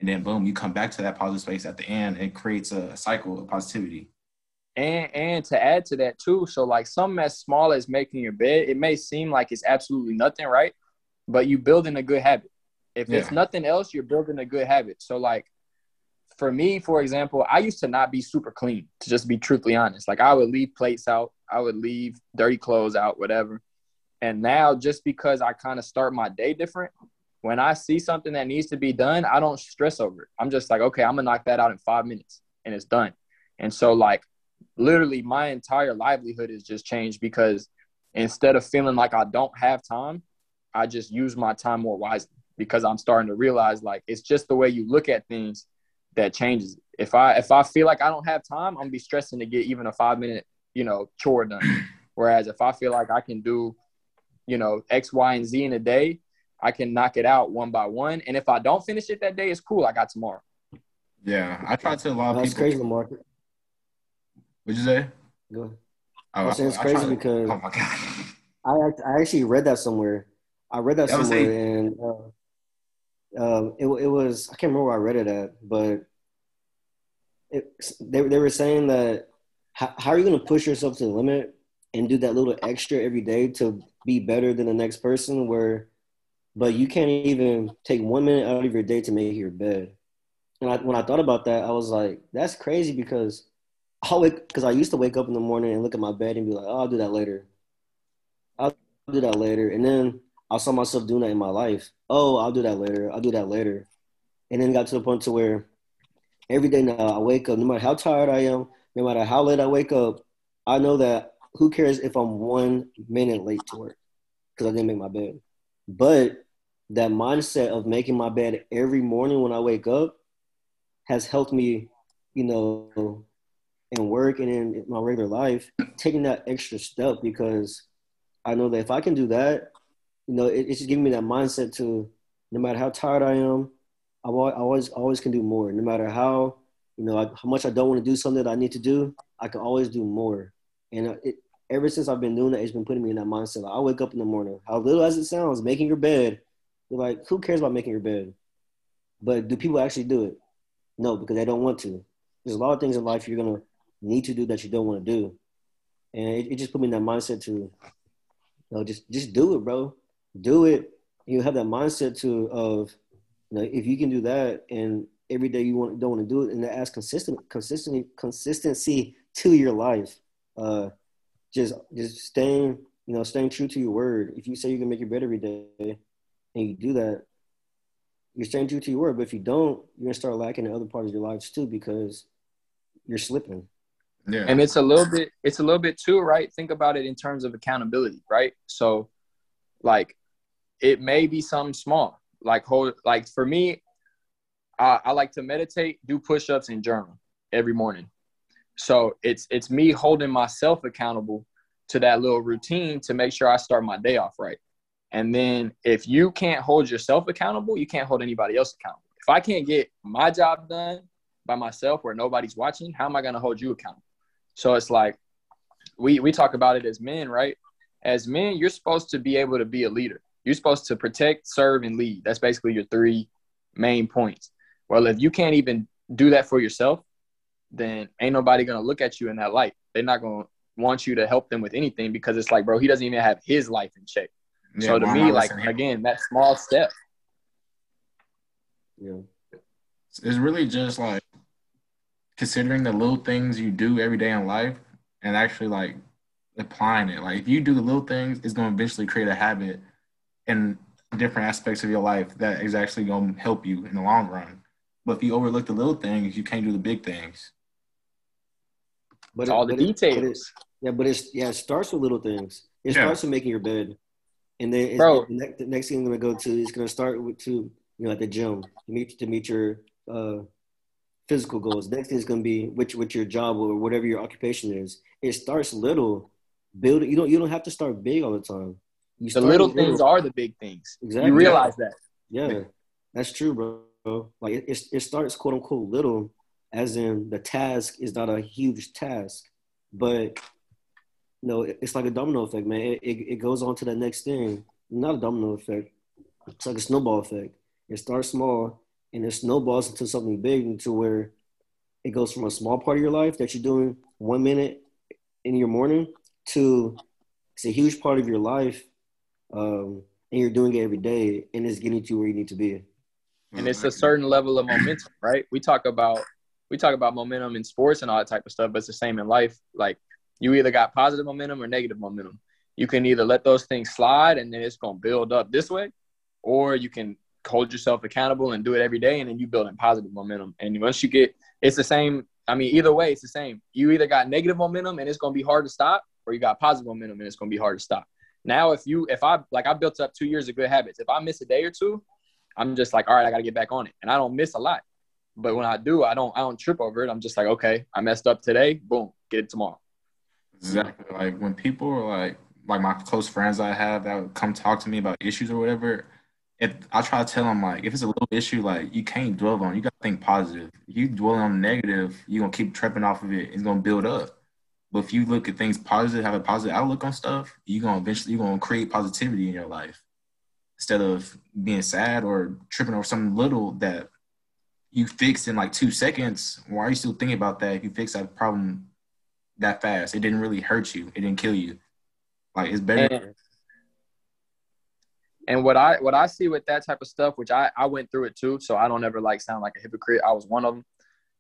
and then boom, you come back to that positive space at the end. It creates a cycle of positivity. And and to add to that too, so like something as small as making your bed, it may seem like it's absolutely nothing, right? But you building a good habit. If it's nothing else, you're building a good habit. So like for me, for example, I used to not be super clean, to just be truthfully honest. Like I would leave plates out, I would leave dirty clothes out, whatever. And now, just because I kind of start my day different, when I see something that needs to be done, I don't stress over it. I'm just like, okay, I'm gonna knock that out in five minutes and it's done. And so, like, literally, my entire livelihood has just changed because instead of feeling like I don't have time, I just use my time more wisely because I'm starting to realize like it's just the way you look at things that changes. If I if I feel like I don't have time, I'm gonna be stressing to get even a five minute, you know, chore done. Whereas if I feel like I can do, you know, X, Y, and Z in a day, I can knock it out one by one. And if I don't finish it that day, it's cool. I got tomorrow. Yeah, I try to a lot of That's people. crazy, Lamar. What'd you say? Go ahead. Oh, I'm saying it's crazy to- because- oh my god. I act- I actually read that somewhere. I read that That somewhere, and uh, um, it it was I can't remember where I read it at, but it, they they were saying that how, how are you going to push yourself to the limit and do that little extra every day to be better than the next person? Where, but you can't even take one minute out of your day to make your bed. And I, when I thought about that, I was like, that's crazy because I because I used to wake up in the morning and look at my bed and be like, oh, I'll do that later. I'll do that later. And then I saw myself doing that in my life. Oh, I'll do that later. I'll do that later. And then got to the point to where every day now I wake up, no matter how tired I am, no matter how late I wake up, I know that who cares if I'm one minute late to work because I didn't make my bed. But that mindset of making my bed every morning when I wake up has helped me, you know, in work and in my regular life, taking that extra step because I know that if I can do that, you know, it, it's just giving me that mindset to no matter how tired I am, I I always always can do more. No matter how you know how much I don't want to do something that I need to do, I can always do more. And uh, it, ever since I've been doing that, it's been putting me in that mindset. Like, I wake up in the morning, how little as it sounds, making your bed. You're like, who cares about making your bed? But do people actually do it? No, because they don't want to. There's a lot of things in life you're gonna need to do that you don't want to do, and it, it just put me in that mindset to, you know, just just do it, bro. Do it. You have that mindset to of, you know, if you can do that, and every day you want don't want to do it, and that adds consistent, consistently, consistency to your life. Uh, just just staying, you know, staying true to your word. If you say you can make your bed every day, and you do that, you're staying true to your word. But if you don't, you're gonna start lacking in other parts of your lives too because you're slipping. Yeah. and it's a little bit it's a little bit too right think about it in terms of accountability right so like it may be something small like hold like for me I, I like to meditate do push-ups and journal every morning so it's it's me holding myself accountable to that little routine to make sure i start my day off right and then if you can't hold yourself accountable you can't hold anybody else accountable if i can't get my job done by myself where nobody's watching how am i going to hold you accountable so it's like we we talk about it as men, right? As men, you're supposed to be able to be a leader. You're supposed to protect, serve, and lead. That's basically your three main points. Well, if you can't even do that for yourself, then ain't nobody gonna look at you in that light. They're not gonna want you to help them with anything because it's like, bro, he doesn't even have his life in check. Yeah, so to me, like again, that small step. Know, it's really just like considering the little things you do every day in life and actually like applying it. Like if you do the little things, it's to eventually create a habit in different aspects of your life that is actually going to help you in the long run. But if you overlook the little things, you can't do the big things. But It's all the but but details. Yeah, but it's yeah, it starts with little things. It Yeah. starts with making your bed, and then it's, Bro. the, next, the next thing I'm gonna go to is gonna start with to you know at the gym to meet to meet your uh, physical goals. Next thing is gonna be which what your job or whatever your occupation is. It starts little, build. You don't you don't have to start big all the time. You The start little with things are the big things. Exactly. You realize that. Yeah, that's true, bro. Like it, it, it starts quote unquote little, as in the task is not a huge task, but you know it's like a domino effect, man. It, it, it goes on to the next thing. Not a domino effect. It's like a snowball effect. It starts small and it snowballs into something big, into where it goes from a small part of your life that you're doing one minute in your morning to it's a huge part of your life. Um, and you're doing it every day, and it's getting to where you need to be. and it's a certain level of momentum, right? We talk about we talk about momentum in sports and all that type of stuff, but it's the same in life. Like you either got positive momentum or negative momentum. You can either let those things slide and then it's gonna build up this way, or you can hold yourself accountable and do it every day, and then you build in positive momentum. And once you get, it's the same. I mean, either way, it's the same. You either got negative momentum and it's gonna be hard to stop, or you got positive momentum and it's gonna be hard to stop. Now, if you, if I like, I built up two years of good habits. If I miss a day or two, I'm just like, all right, I got to get back on it, and I don't miss a lot. But when I do, I don't, I don't trip over it. I'm just like, okay, I messed up today. Boom, get it tomorrow. Exactly. Like when people are like, like my close friends I have that would come talk to me about issues or whatever. If I try to tell them like, if it's a little issue, like you can't dwell on. You got to think positive. If you dwell on negative, you're gonna keep tripping off of it. It's gonna build up. But if you look at things positive, have a positive outlook on stuff, you're gonna eventually you're gonna create positivity in your life instead of being sad or tripping over something little that you fixed in like two seconds. Why are you still thinking about that if you fix that problem that fast? It didn't really hurt you. It didn't kill you. Like it's better. And, and what I what I see with that type of stuff, which I I went through it too, so I don't ever like sound like a hypocrite. I was one of them,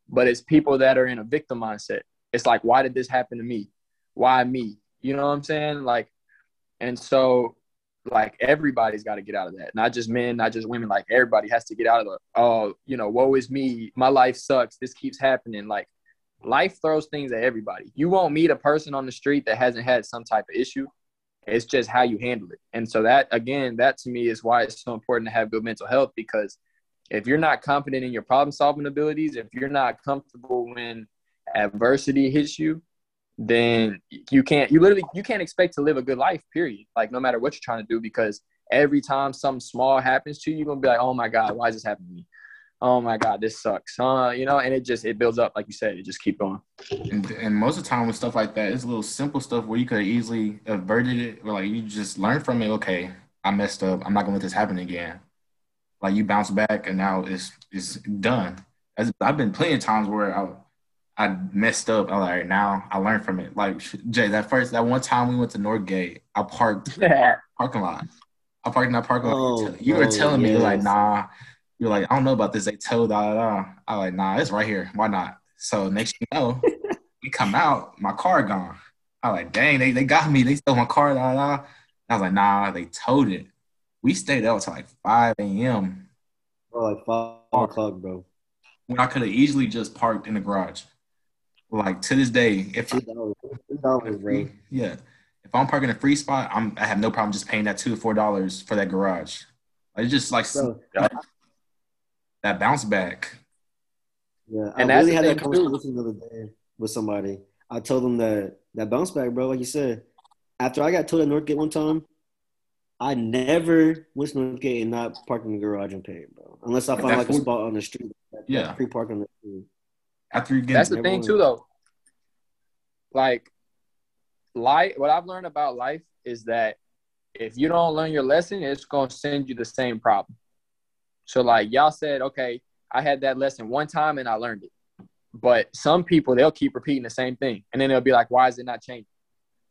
but it's people that are in a victim mindset it's like, why did this happen to me? Why me? You know what I'm saying? Like, and so like everybody's got to get out of that. Not just men, not just women. Like everybody has to get out of the oh, you know, woe is me. My life sucks. This keeps happening. Like life throws things at everybody. You won't meet a person on the street that hasn't had some type of issue. It's just how you handle it. And so that again, that to me is why it's so important to have good mental health because if you're not confident in your problem solving abilities, if you're not comfortable when adversity hits you, then you can't you literally you can't expect to live a good life, period. Like no matter what you're trying to do, because every time something small happens to you, you're gonna be like, oh my God, why is this happening to me? Oh my God, this sucks. Uh, you know, and it just it builds up, like you said, it just keep going. And, and most of the time with stuff like that, it's a little simple stuff where you could easily averted it, or like you just learn from it. Okay, I messed up. I'm not gonna let this happen again. Like you bounce back, and now it's it's done. As I've been plenty of times where I I messed up. I'm like, now I learned from it. Like Jay, that first that one time we went to Northgate, I parked parking lot. I parked in that parking lot. Oh, you were oh, telling yes. me like, nah. You're like, I don't know about this. They told da da da. I like, nah, it's right here. Why not? So next you know, we come out, my car gone. I like, dang, they, they got me. They stole my car. Da, da. I was like, nah, they towed it. We stayed out till like 5 a.m. Bro, like 5 o'clock, bro. When I could have easily just parked in the garage. Like to this day, if it's $2, yeah, if I'm parking a free spot, I'm I have no problem just paying that two to four dollars for that garage. It's just like Bro, that bounce back. Yeah, and I really had that conversation the other day with somebody. I told them that that bounce back, bro. Like you said, after I got told at Northgate one time, I never went to Northgate and not parked in the garage and paid, bro. Unless I find like a spot on the street. Yeah, free parking on the street. After you get that's the thing too, though. Like, life. What I've learned about life is that if you don't learn your lesson, it's gonna send you the same problem. So, like y'all said, okay, I had that lesson one time and I learned it. But some people they'll keep repeating the same thing, and then they'll be like, "Why is it not changing?"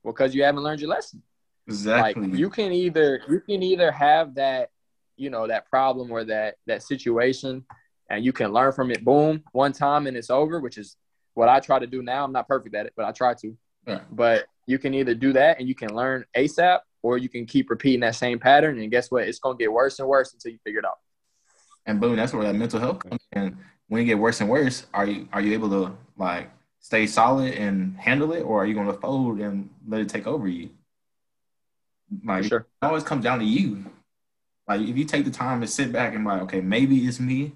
Well, because you haven't learned your lesson. Exactly. Like you can either you can either have that, you know, that problem or that that situation and you can learn from it boom one time and it's over which is what i try to do now. I'm not perfect at it but i try to. Yeah. but you can either do that and you can learn asap or you can keep repeating that same pattern and guess what? It's going to get worse and worse until you figure it out. And boom that's where that mental health comes in. When you get worse and worse are you are you able to like stay solid and handle it or are you going to fold and let it take over you? Like sure. it always comes down to you. Like if you take the time to sit back and like okay maybe it's me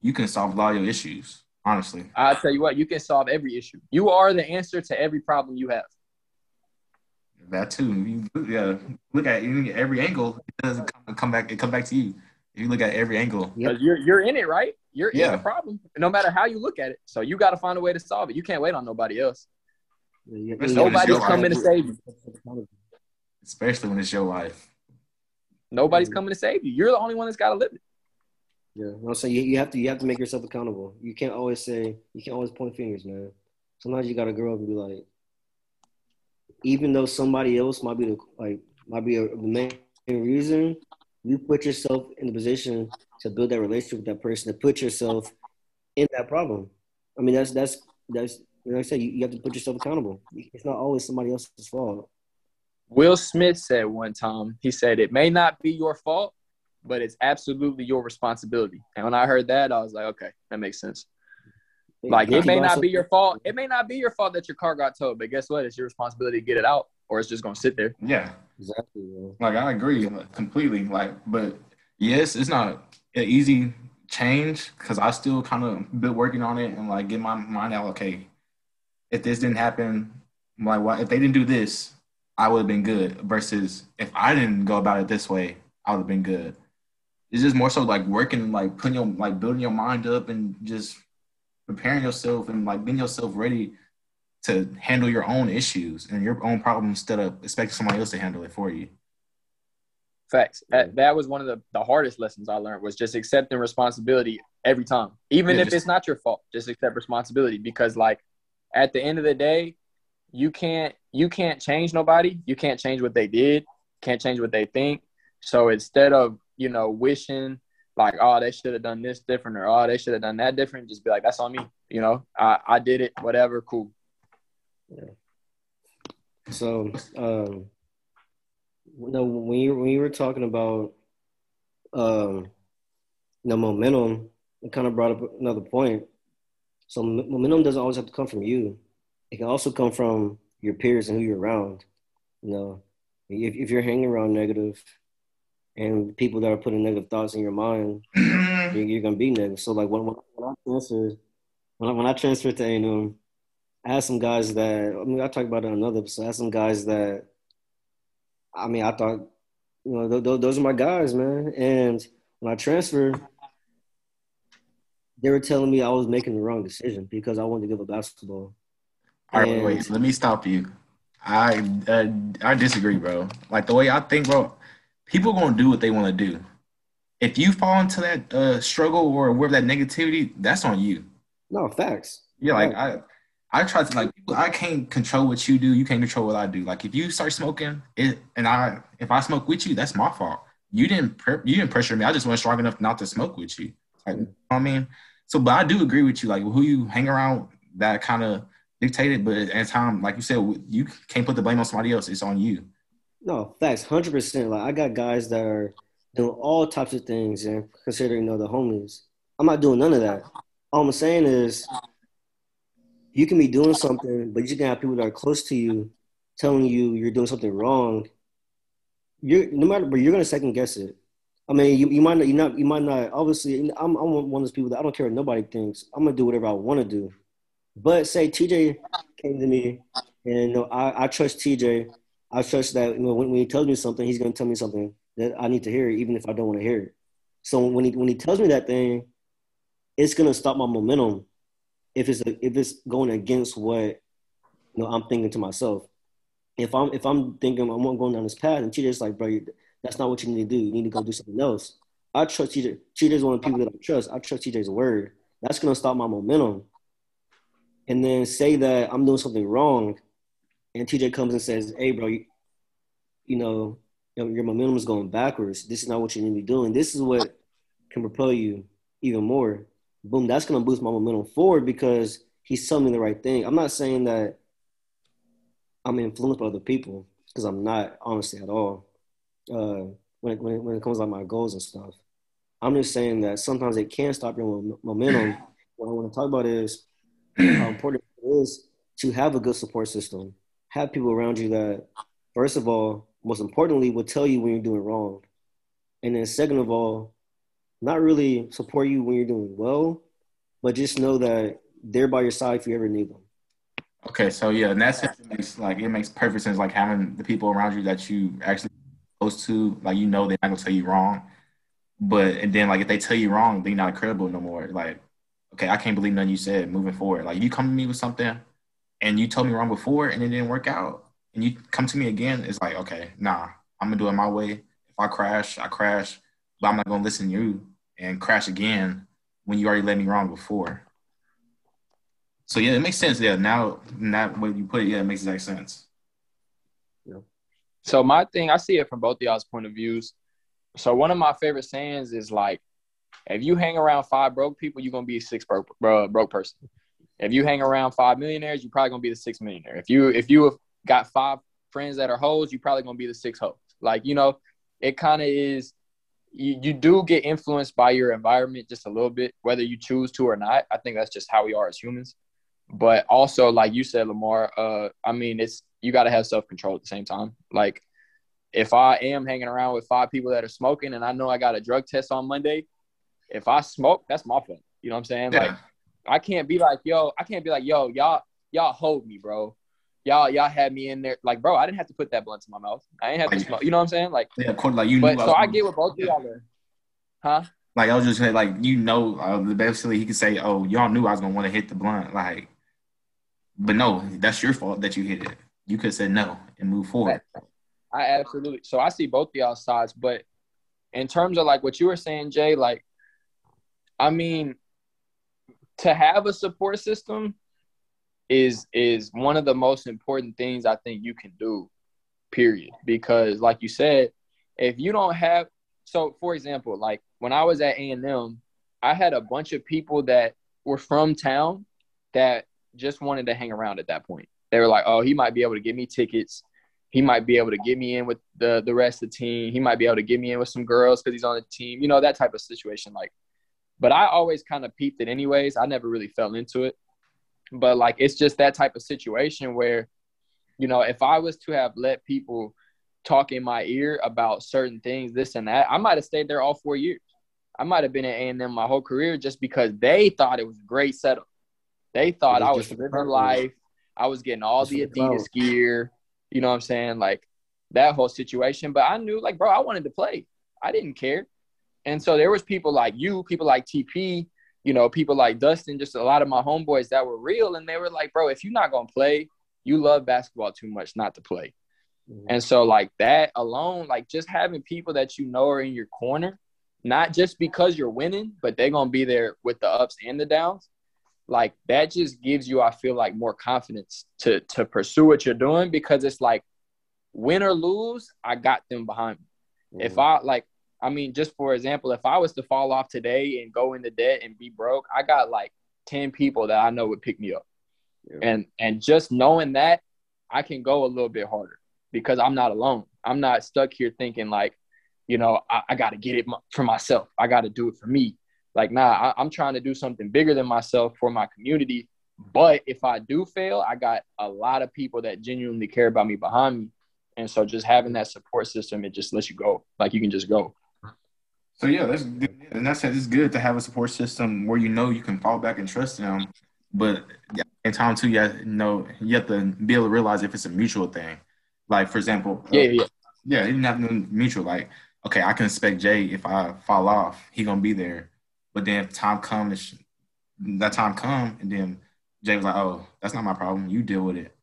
you can solve a lot of your issues. Honestly, I'll tell you what, you can solve every issue. You are the answer to every problem you have. That too. You yeah, look at every angle. It doesn't come back. It come back to you. If you look at every angle, because you're you're in it, right? You're yeah. in the problem, no matter how you look at it. So you got to find a way to solve it. You can't wait on nobody else. Yeah, Nobody's coming to save you. Especially when it's your life. Nobody's coming to save you. You're the only one that's got to live it. Yeah, I'm saying you, you have to you have to make yourself accountable. You can't always say you can't always point fingers, man. Sometimes you gotta grow up and be like, even though somebody else might be the like might be a, the main reason, you put yourself in the position to build that relationship with that person, to put yourself in that problem. I mean, that's that's that's like I said, you, you have to put yourself accountable. It's not always somebody else's fault. Will Smith said one time, he said, It may not be your fault, but it's absolutely your responsibility. And when I heard that, I was like, Okay, that makes sense. Like, it may not be your fault. It may not be your fault that your car got towed, but guess what? It's your responsibility to get it out, or it's just going to sit there. Yeah. Exactly. Like I agree completely. Like, but yes, it's not an easy change because I still kind of been working on it and like get my mind out. Okay, if this didn't happen, like why if they didn't do this, I would have been good. Versus if I didn't go about it this way, I would have been good. It's just more so like working, like putting your like building your mind up and just preparing yourself and like being yourself ready to handle your own issues and your own problems instead of expecting somebody else to handle it for you. Facts. That, that was one of the, the hardest lessons I learned was just accepting responsibility every time. Even Yeah, if just- it's not your fault, just accept responsibility because like at the end of the day, you can't you can't change nobody. You can't change what they did, can't change what they think. So instead of, you know, wishing like, oh, they should have done this different or oh, they should have done that different, just be like, that's on me. You know, I, I did it, whatever, cool. Yeah. So, um, no, when you when you were talking about um, the momentum, it kind of brought up another point. So, momentum doesn't always have to come from you. It can also come from your peers and who you're around. You know, if if you're hanging around negative and people that are putting negative thoughts in your mind, you're, you're gonna be negative. So, like when when, I transferred, when I, when I transferred to A&M, I had some guys that I mean I talked about it on another episode. I had some guys that I mean I thought you know th- th- those are my guys, man. And when I transferred, they were telling me I was making the wrong decision because I wanted to give up basketball. All right, wait, And- wait. Let me stop you. I uh, I disagree, bro. Like the way I think, bro. People are gonna do what they want to do. If you fall into that uh, struggle or where that negativity, that's on you. No facts. Yeah, like I, I try to like. I can't control what you do. You can't control what I do. Like if you start smoking, it and I, if I smoke with you, that's my fault. You didn't, pre- you didn't pressure me. I just wasn't strong enough not to smoke with you. Like, you know what I mean, so but I do agree with you. Like who you hang around, that kind of dictated. But at the time, like you said, you can't put the blame on somebody else. It's on you. No facts. Hundred percent. Like I got guys that are doing all types of things and considering you know the homies. I'm not doing none of that. All I'm saying is you can be doing something, but you can have people that are close to you telling you you're doing something wrong. You're no matter, but you're gonna second guess it. I mean, you, you might not, you not, you might not. Obviously, I'm, I'm one of those people that I don't care what nobody thinks. I'm gonna do whatever I want to do. But say TJ came to me, and you know, I, I trust TJ. I trust that when, when he tells me something, he's gonna tell me something that I need to hear, even if I don't want to hear it. So when he when he tells me that thing, it's gonna stop my momentum if it's if it's going against what you know I'm thinking to myself. If I'm if I'm thinking I'm going down this path, and TJ's like, bro, that's not what you need to do. You need to go do something else. I trust TJ. TJ's one of the people that I trust. I trust TJ's word. That's gonna stop my momentum. And then say that I'm doing something wrong, and TJ comes and says, "Hey, bro, you, you know, your, momentum is going backwards. This is not what you need to be doing. This is what can propel you even more." Boom, that's gonna boost my momentum forward because he's telling me the right thing. I'm not saying that I'm influenced by other people because I'm not, honestly, at all. Uh, when it, when it, when it comes to my goals and stuff, I'm just saying that sometimes it can stop your momentum. what I want to talk about is how important it is to have a good support system. Have people around you that, first of all, most importantly, will tell you when you're doing wrong, and then second of all, not really support you when you're doing well, but just know that they're by your side if you ever need them. Okay, so yeah, in that sense, it makes like it makes perfect sense. Like having the people around you that you actually close to, like you know they're not gonna tell you wrong, but and then like if they tell you wrong, then you're not credible no more. Like, okay, I can't believe nothing you said. Moving forward, like you come to me with something, and you told me wrong before, and it didn't work out, and you come to me again, it's like, okay, nah, I'm gonna do it my way. If I crash, I crash, but I'm not gonna listen to you and crash again when you already led me wrong before. So yeah, it makes sense. Yeah, now that way you put it, yeah, it makes exact sense. So my thing, I see it from both y'all's point of views. So one of my favorite sayings is like, if you hang around five broke people, you're gonna be a six broke bro, broke person. If you hang around five millionaires, you're probably gonna be the sixth millionaire. If you if you have got five friends that are hoes, you're probably gonna be the sixth hoes. Like you know, it kind of is. You, you do get influenced by your environment just a little bit, whether you choose to or not. I think that's just how we are as humans. But also, like you said, Lamar, uh, I mean, it's you got to have self control at the same time. Like, if I am hanging around with five people that are smoking and I know I got a drug test on Monday, if I smoke, that's my fault. You know what I'm saying? Yeah. Like, I can't be like, yo, I can't be like, yo, y'all, y'all hold me, bro. Y'all, y'all had me in there. Like, bro, I didn't have to put that blunt in my mouth. I ain't have to smoke. You know what I'm saying? Like, Yeah, of course, like you. but so I was get what both of y'all are. Huh? Like I was just saying, like you know, uh, basically he could say, "Oh, y'all knew I was gonna want to hit the blunt," like, but no, that's your fault that you hit it. You could have said no and move forward. I absolutely. So I see both of y'all sides, but in terms of like what you were saying, Jay, like, I mean, to have a support system is is one of the most important things I think you can do. Period. Because, like you said, if you don't have, so for example, like when I was at A and M, I had a bunch of people that were from town that just wanted to hang around at that point. They were like, "Oh, he might be able to give me tickets." he might be able to get me in with the the rest of the team. He might be able to get me in with some girls because he's on the team. You know that type of situation. Like, but I always kind of peeped it anyways. I never really fell into it. But like, it's just that type of situation where, you know, if I was to have let people talk in my ear about certain things, this and that, I might have stayed there all four years. I might have been at A and M my whole career just because they thought it was a great setup. They thought was I was living for- life. I was getting all the. Adidas gear. You know what I'm saying? Like that whole situation. But I knew, like, bro, I wanted to play. I didn't care. And so there was people like you, people like TP, you know, people like Dustin, just a lot of my homeboys that were real, and they were like, bro, if you're not gonna play, you love basketball too much not to play. Mhm. And so like that alone, like just having people that you know are in your corner, not just because you're winning, but they're gonna be there with the ups and the downs. Like that just gives you, I feel like, more confidence to to pursue what you're doing because it's like win or lose, I got them behind me. If I like, I mean, just for example, if I was to fall off today and go into debt and be broke, I got like 10 people that I know would pick me up. Yeah. And and just knowing that, I can go a little bit harder because I'm not alone. I'm not stuck here thinking like, you know, I, I got to get it for myself. I got to do it for me. Like, nah, I, I'm trying to do something bigger than myself for my community. But if I do fail, I got a lot of people that genuinely care about me behind me. And so just having that support system, it just lets you go. Like you can just go. So yeah, that's good. And that's it's good to have a support system where you know you can fall back and trust them. But yeah, in time too, you have, you know you have to be able to realize if it's a mutual thing. Like for example, uh, Yeah, yeah, yeah. yeah, it didn't have to be mutual. Like okay, I can expect Jay if I fall off, he gonna be there. But then if time comes, that time come, and then Jay was like, "Oh, that's not my problem. You deal with it."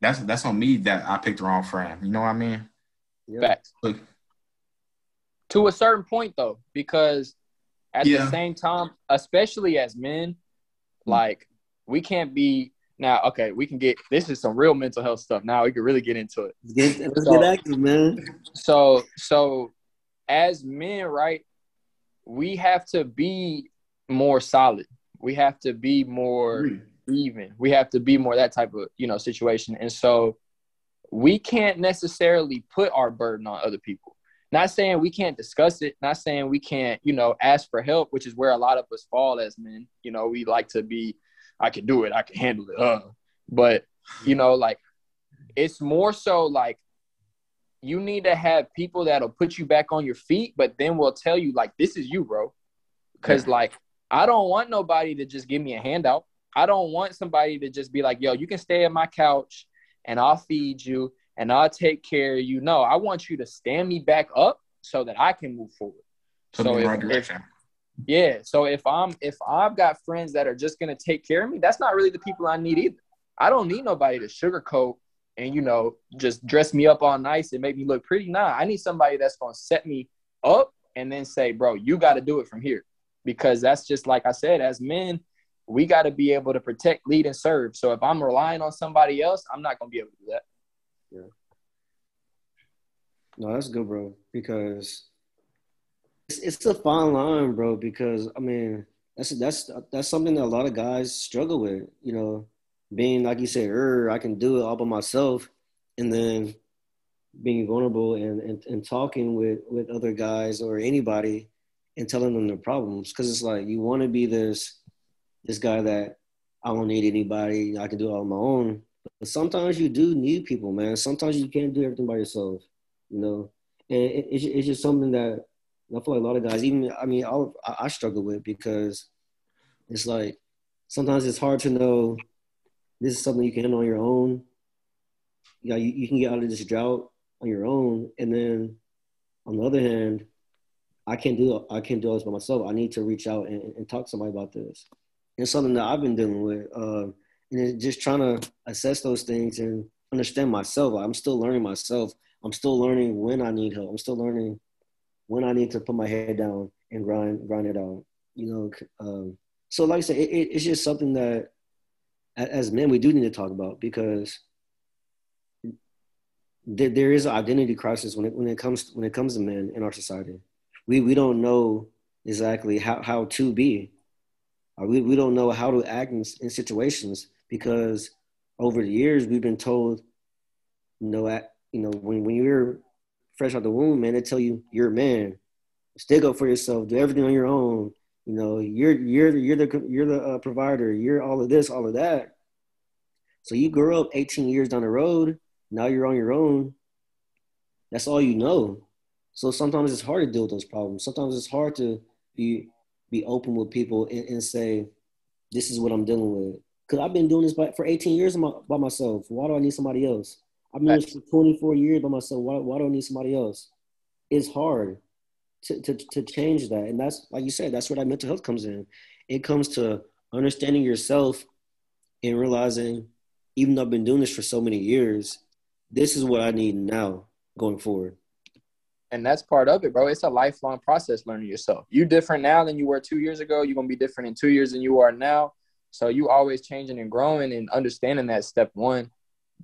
That's that's on me that I picked the wrong friend. You know what I mean? Yeah. Facts. Look, To a certain point, though, because at Yeah. the same time, especially as men, hmm. like we can't be now. Okay, we can get this is some real mental health stuff. Now we can really get into it. Let's get, let's So- get active, man. So, so as men, right, we have to be more solid. We have to be more agree. even. We have to be more that type of you know situation. And so we can't necessarily put our burden on other people. Not saying we can't discuss it, not saying we can't, you know, ask for help, which is where a lot of us fall as men. You know, we like to be, I can do it, I can handle it. Uh. But, you know, like it's more so like you need to have people that'll put you back on your feet, but then will tell you, like, this is you, bro. Cause Yeah. like I don't want nobody to just give me a handout. I don't want somebody to just be like, yo, you can stay at my couch and I'll feed you and I'll take care of you. No, I want you to stand me back up so that I can move forward. Put So if- right if-. Yeah. So if I'm if I've got friends that are just gonna take care of me, that's not really the people I need either. I don't need nobody to sugarcoat and you know just dress me up all nice and make me look pretty. Nah, I need somebody that's gonna set me up and then say, bro, you got to do it from here because that's just like I said, as men, we got to be able to protect, lead, and serve. So if I'm relying on somebody else, I'm not gonna be able to do that. No, that's good, bro. Because it's, it's a fine line, bro. Because I mean, that's that's that's something that a lot of guys struggle with. You know, being like you said, er, I can do it all by myself, and then being vulnerable and, and, and talking with, with other guys or anybody and telling them their problems. Cause it's like you want to be this this guy that I don't need anybody, I can do it all on my own. But sometimes you do need people, man. Sometimes you can't do everything by yourself, you know. And it, it's, it's just something that I feel like a lot of guys, even I mean, I, I struggle with because it's like sometimes it's hard to know this is something you can handle on your own. Yeah, you, you can get out of this drought on your own, and then on the other hand, I can't do I can't do this by myself. I need to reach out and, and talk to somebody about this. It's something that I've been dealing with, uh, and just trying to assess those things and understand myself. I'm still learning myself. I'm still learning when I need help. I'm still learning when I need to put my head down and grind grind it out. You know, um, so like I said, it, it, it's just something that as men we do need to talk about because there, there is an identity crisis when it when it comes when it comes to men in our society. We we don't know exactly how, how to be. Uh, we we don't know how to act in, in situations because over the years we've been told, you know, at, you know when when you're fresh out the womb, man, they tell you you're a man, stick up for yourself, do everything on your own. You know, you're you're you're the you're the uh, provider. You're all of this, all of that. So you grow up 18 years down the road now you're on your own. That's all you know. So sometimes it's hard to deal with those problems. Sometimes it's hard to be be open with people and, and say, "This is what I'm dealing with." Because I've been doing this by, for 18 years by myself. Why do I need somebody else? I've been doing this for 24 years by myself. Why, why do I need somebody else? It's hard to, to, to change that. And that's, like you said, that's where that mental health comes in. It comes to understanding yourself and realizing, even though I've been doing this for so many years, this is what I need now going forward. And that's part of it, bro. It's a lifelong process learning yourself. You're different now than you were two years ago. You're gonna be different in two years than you are now. So you always changing and growing and understanding that step one.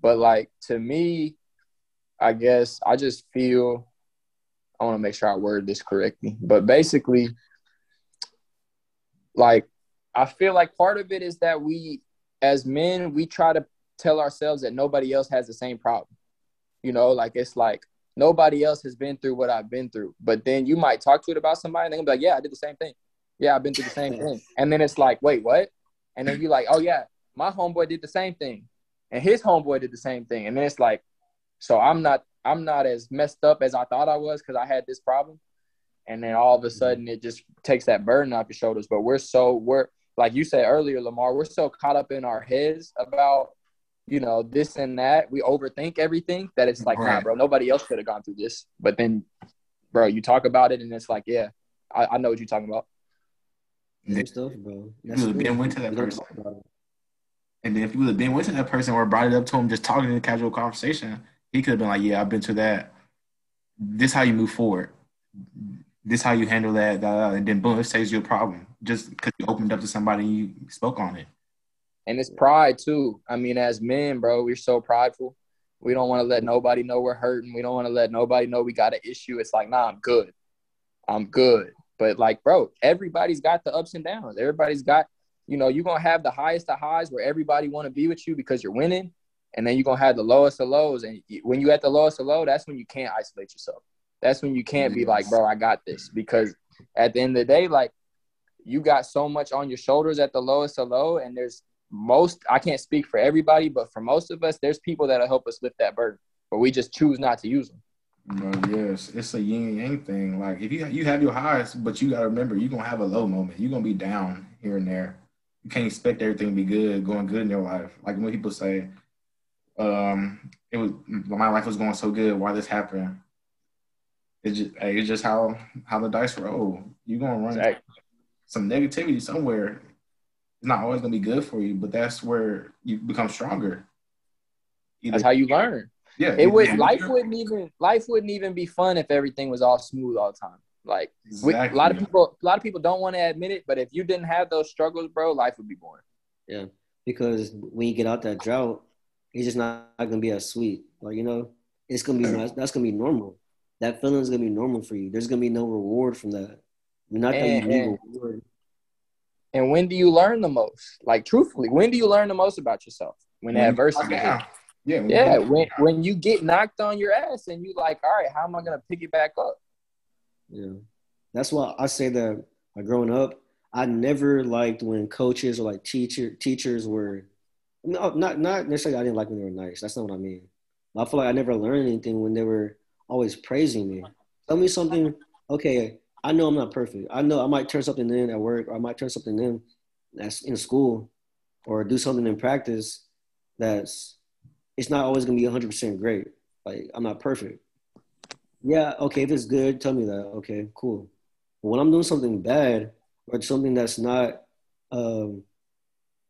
But like to me, I guess I just feel I want to make sure I word this correctly. But basically, like I feel like part of it is that we as men, we try to tell ourselves that nobody else has the same problem. You know, like it's like nobody else has been through what I've been through. But then you might talk to it about somebody and they're gonna be like, Yeah, I did the same thing. Yeah, I've been through the same thing. And then it's like, wait, what? And then you're like, Oh yeah, my homeboy did the same thing. And his homeboy did the same thing. And then it's like, so I'm not I'm not as messed up as I thought I was because I had this problem. And then all of a sudden it just takes that burden off your shoulders. But we're so we're like you said earlier, Lamar, we're so caught up in our heads about you know, this and that. We overthink everything that it's like, right. nah, bro, nobody else could have gone through this. But then, bro, you talk about it and it's like, yeah, I, I know what you're talking about. Same stuff, bro. That's you would have been went to that person. And then if you would have been went to that person or brought it up to him, just talking in a casual conversation, he could have been like, yeah, I've been to that. This how you move forward. This how you handle that. and then boom, it saves you a problem just because you opened up to somebody and you spoke on it and it's pride too. I mean, as men, bro, we're so prideful. We don't want to let nobody know we're hurting. We don't want to let nobody know we got an issue. It's like, nah, I'm good. I'm good. But like, bro, everybody's got the ups and downs. Everybody's got, you know, you're gonna have the highest of highs where everybody want to be with you because you're winning, and then you're gonna have the lowest of lows. And when you at the lowest of low, that's when you can't isolate yourself. That's when you can't be like, bro, I got this. Because at the end of the day, like, you got so much on your shoulders at the lowest of low, and there's most I can't speak for everybody, but for most of us, there's people that'll help us lift that burden, but we just choose not to use them. But yes, it's a yin and yang thing. Like if you you have your highs, but you gotta remember you're gonna have a low moment. You're gonna be down here and there. You can't expect everything to be good, going good in your life. Like when people say, um, it was my life was going so good, why this happened? It's just hey, it's just how how the dice roll. You're gonna run exactly. some negativity somewhere it's not always gonna be good for you, but that's where you become stronger. Either that's how you learn. Yeah, it would. Life wouldn't even life wouldn't even be fun if everything was all smooth all the time. Like exactly. we, a lot of people, a lot of people don't want to admit it, but if you didn't have those struggles, bro, life would be boring. Yeah, because when you get out that drought, it's just not, not gonna be as sweet. Like you know, it's gonna be that's gonna be normal. that feeling is gonna be normal for you. There's gonna be no reward from that. Not that you And- need reward. And when do you learn the most? Like truthfully, when do you learn the most about yourself? When adversity. Yeah. Yeah. when you- Yeah, when when you get knocked on your ass and you like, all right, how am I gonna pick it back up? Yeah, that's why I say that. Like growing up, I never liked when coaches or like teacher teachers were no, not not necessarily. I didn't like when they were nice. That's not what I mean. I feel like I never learned anything when they were always praising me. Tell me something. Okay, I know I'm not perfect. I know I might turn something in at work, or I might turn something in that's in school, or do something in practice that's it's not always gonna be 100 percent great. Like I'm not perfect. Yeah, okay, if it's good, tell me that. Okay, cool. But when I'm doing something bad or something that's not um,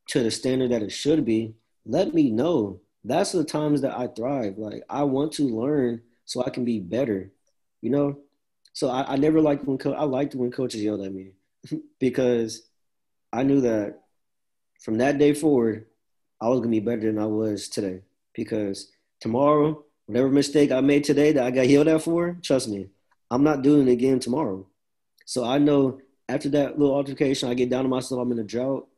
to the standard that it should be, let me know. That's the times that I thrive. Like I want to learn so I can be better. You know. So I, I never liked when co- I liked when coaches yelled at me because I knew that from that day forward, I was gonna be better than I was today. Because tomorrow, whatever mistake I made today that I got yelled at for, trust me, I'm not doing it again tomorrow. So I know after that little altercation, I get down to myself, I'm in a drought.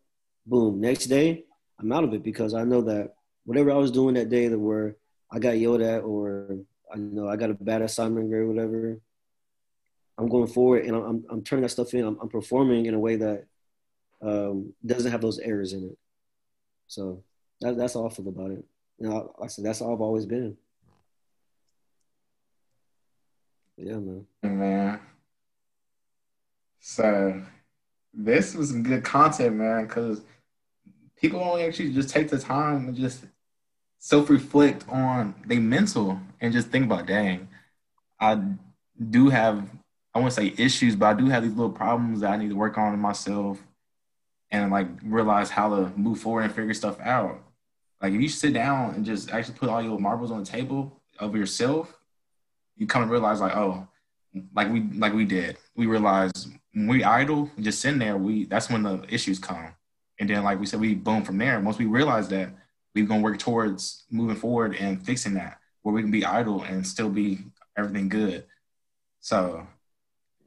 Boom. Next day, I'm out of it because I know that whatever I was doing that day that where I got yelled at or I know I got a bad assignment grade, or whatever, I'm going forward and I'm, I'm turning that stuff in. I'm, I'm performing in a way that um, doesn't have those errors in it. So that, that's how I feel about it. You know, I said that's all I've always been. Yeah, man. man. So this was good content, man, because people only actually just take the time and just self-reflect on their mental and just think about, dang, I do have, I won't say issues, but I do have these little problems that I need to work on in myself and like realize how to move forward and figure stuff out. Like if you sit down and just actually put all your marbles on the table of yourself, you come to realize like, oh, like we like we did. We realized when we idle, just sitting there, we that's when the issues come. And then like we said, we boom from there. Once we realize that, we're gonna work towards moving forward and fixing that, where we can be idle and still be everything good. So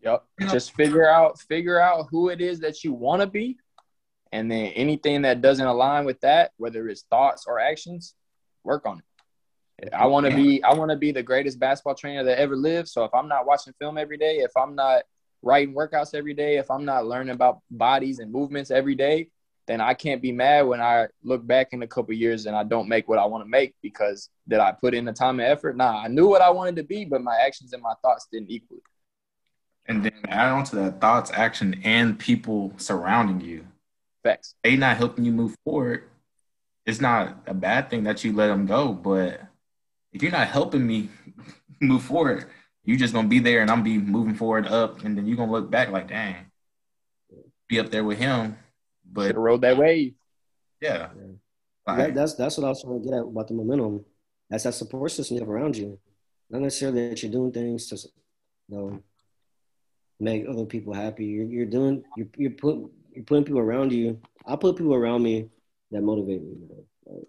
Yep. You know- Just figure out figure out who it is that you want to be, and then anything that doesn't align with that, whether it's thoughts or actions, work on it. I want to be I want to be the greatest basketball trainer that ever lived. So if I'm not watching film every day, if I'm not writing workouts every day, if I'm not learning about bodies and movements every day, then I can't be mad when I look back in a couple years and I don't make what I want to make because did I put in the time and effort? Nah, I knew what I wanted to be, but my actions and my thoughts didn't equal it. and then add on to that thoughts, action, and people surrounding you. Facts. They not helping you move forward. It's not a bad thing that you let them go, but if you're not helping me move forward, you're just gonna be there and I'm be moving forward up, and then you're gonna look back like, dang, be up there with him. But Should have rode that wave. yeah, Yeah. Like, That, that's that's what I was trying to get at about the momentum. That's that support system you have around you. Not necessarily that you're doing things to, you know, make other people happy. You're, you're doing you're you're put you're putting people around you. I put people around me that motivate me. You know? like,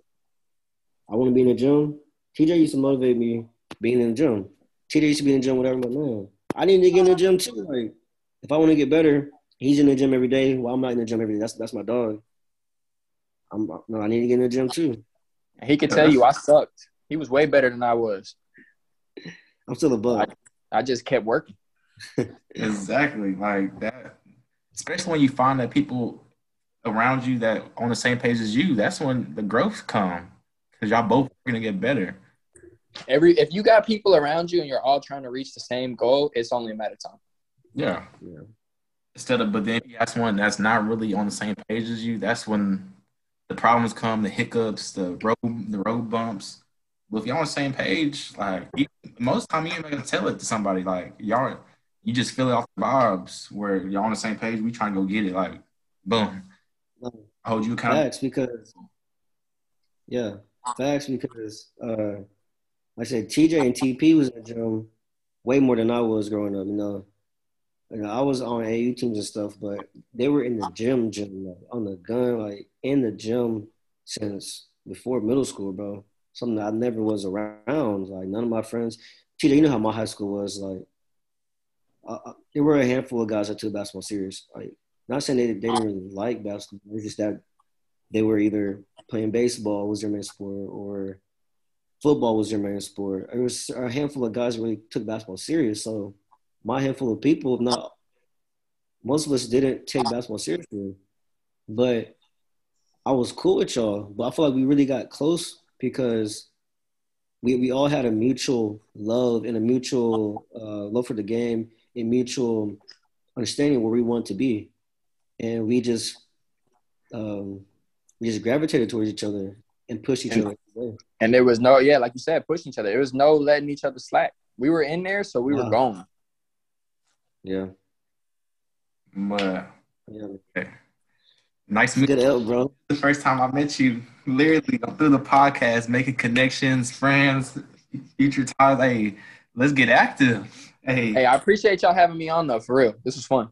I want to be in the gym. TJ used to motivate me being in the gym. TJ used to be in the gym, whatever. But man, I need to get in the gym too. Like, if I want to get better, he's in the gym every day. Well, I'm not in the gym every day. That's that's my dog. I'm no, I need to get in the gym too. He could tell you I sucked. He was way better than I was. I'm still a bug. I just kept working. Exactly. Like that. Especially when you find that people around you that on the same page as you, that's when the growth come. Cause y'all both are gonna get better. Every if you got people around you and you're all trying to reach the same goal, it's only a matter of time. Yeah. Yeah. Instead of but then if you got someone that's not really on the same page as you, that's when the problems come, the hiccups, the road the road bumps. But if y'all on the same page, like you, most time you ain't gonna tell it to somebody. Like y'all you just feel it off the vibes where y'all on the same page, we trying to go get it. Like boom. I hold you accountable. Facts because yeah, facts because uh like I said TJ and TP was in the gym way more than I was growing up, you know. You know, I was on AU teams and stuff, but they were in the gym, gym, like, on the gun, like in the gym since before middle school, bro. Something I never was around. Like none of my friends. TJ, you know how my high school was like. Uh, there were a handful of guys that took basketball serious. Like, not saying they, they didn't really like basketball. It's just that they were either playing baseball was their main sport or football was their main sport. There was a handful of guys really took basketball serious. So my handful of people, not most of us, didn't take basketball seriously. But I was cool with y'all. But I feel like we really got close because we we all had a mutual love and a mutual uh, love for the game, a mutual understanding where we want to be, and we just um, we just gravitated towards each other and pushed each And- other. away. And there was no, yeah, like you said, pushing each other. There was no letting each other slack. We were in there, so we were Wow. going. Yeah, But yeah. nice Good meeting. help, bro. The first time I met you, literally through the podcast, making connections, friends, future ties. Hey, let's get active. Hey, Hey, I appreciate y'all having me on though, for real. This was fun.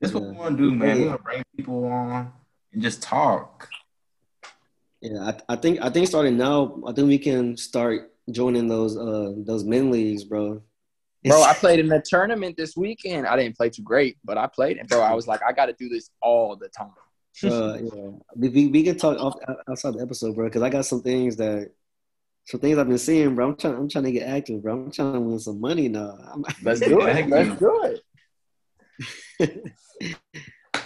this is what we want to do, man. Hey. We want to bring people on and just talk. Yeah, I, I think I think starting now, I think we can start joining those uh those men leagues, bro. Bro, I played in a tournament this weekend. I didn't play too great, but I played. And bro, I was like, I got to do this all the time. uh, yeah. We, we, we can talk off, outside the episode, bro, because I got some things that some things I've been seeing, bro. I'm trying I'm trying to get active, bro. I'm trying to win some money now. I'm, Let's do it. Let's do it.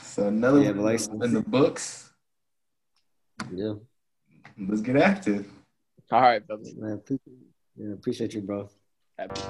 So another Yeah, one like- in the books. yeah, Let's get active. All right, fellas. man, appreciate, yeah, appreciate you, bro. Happy.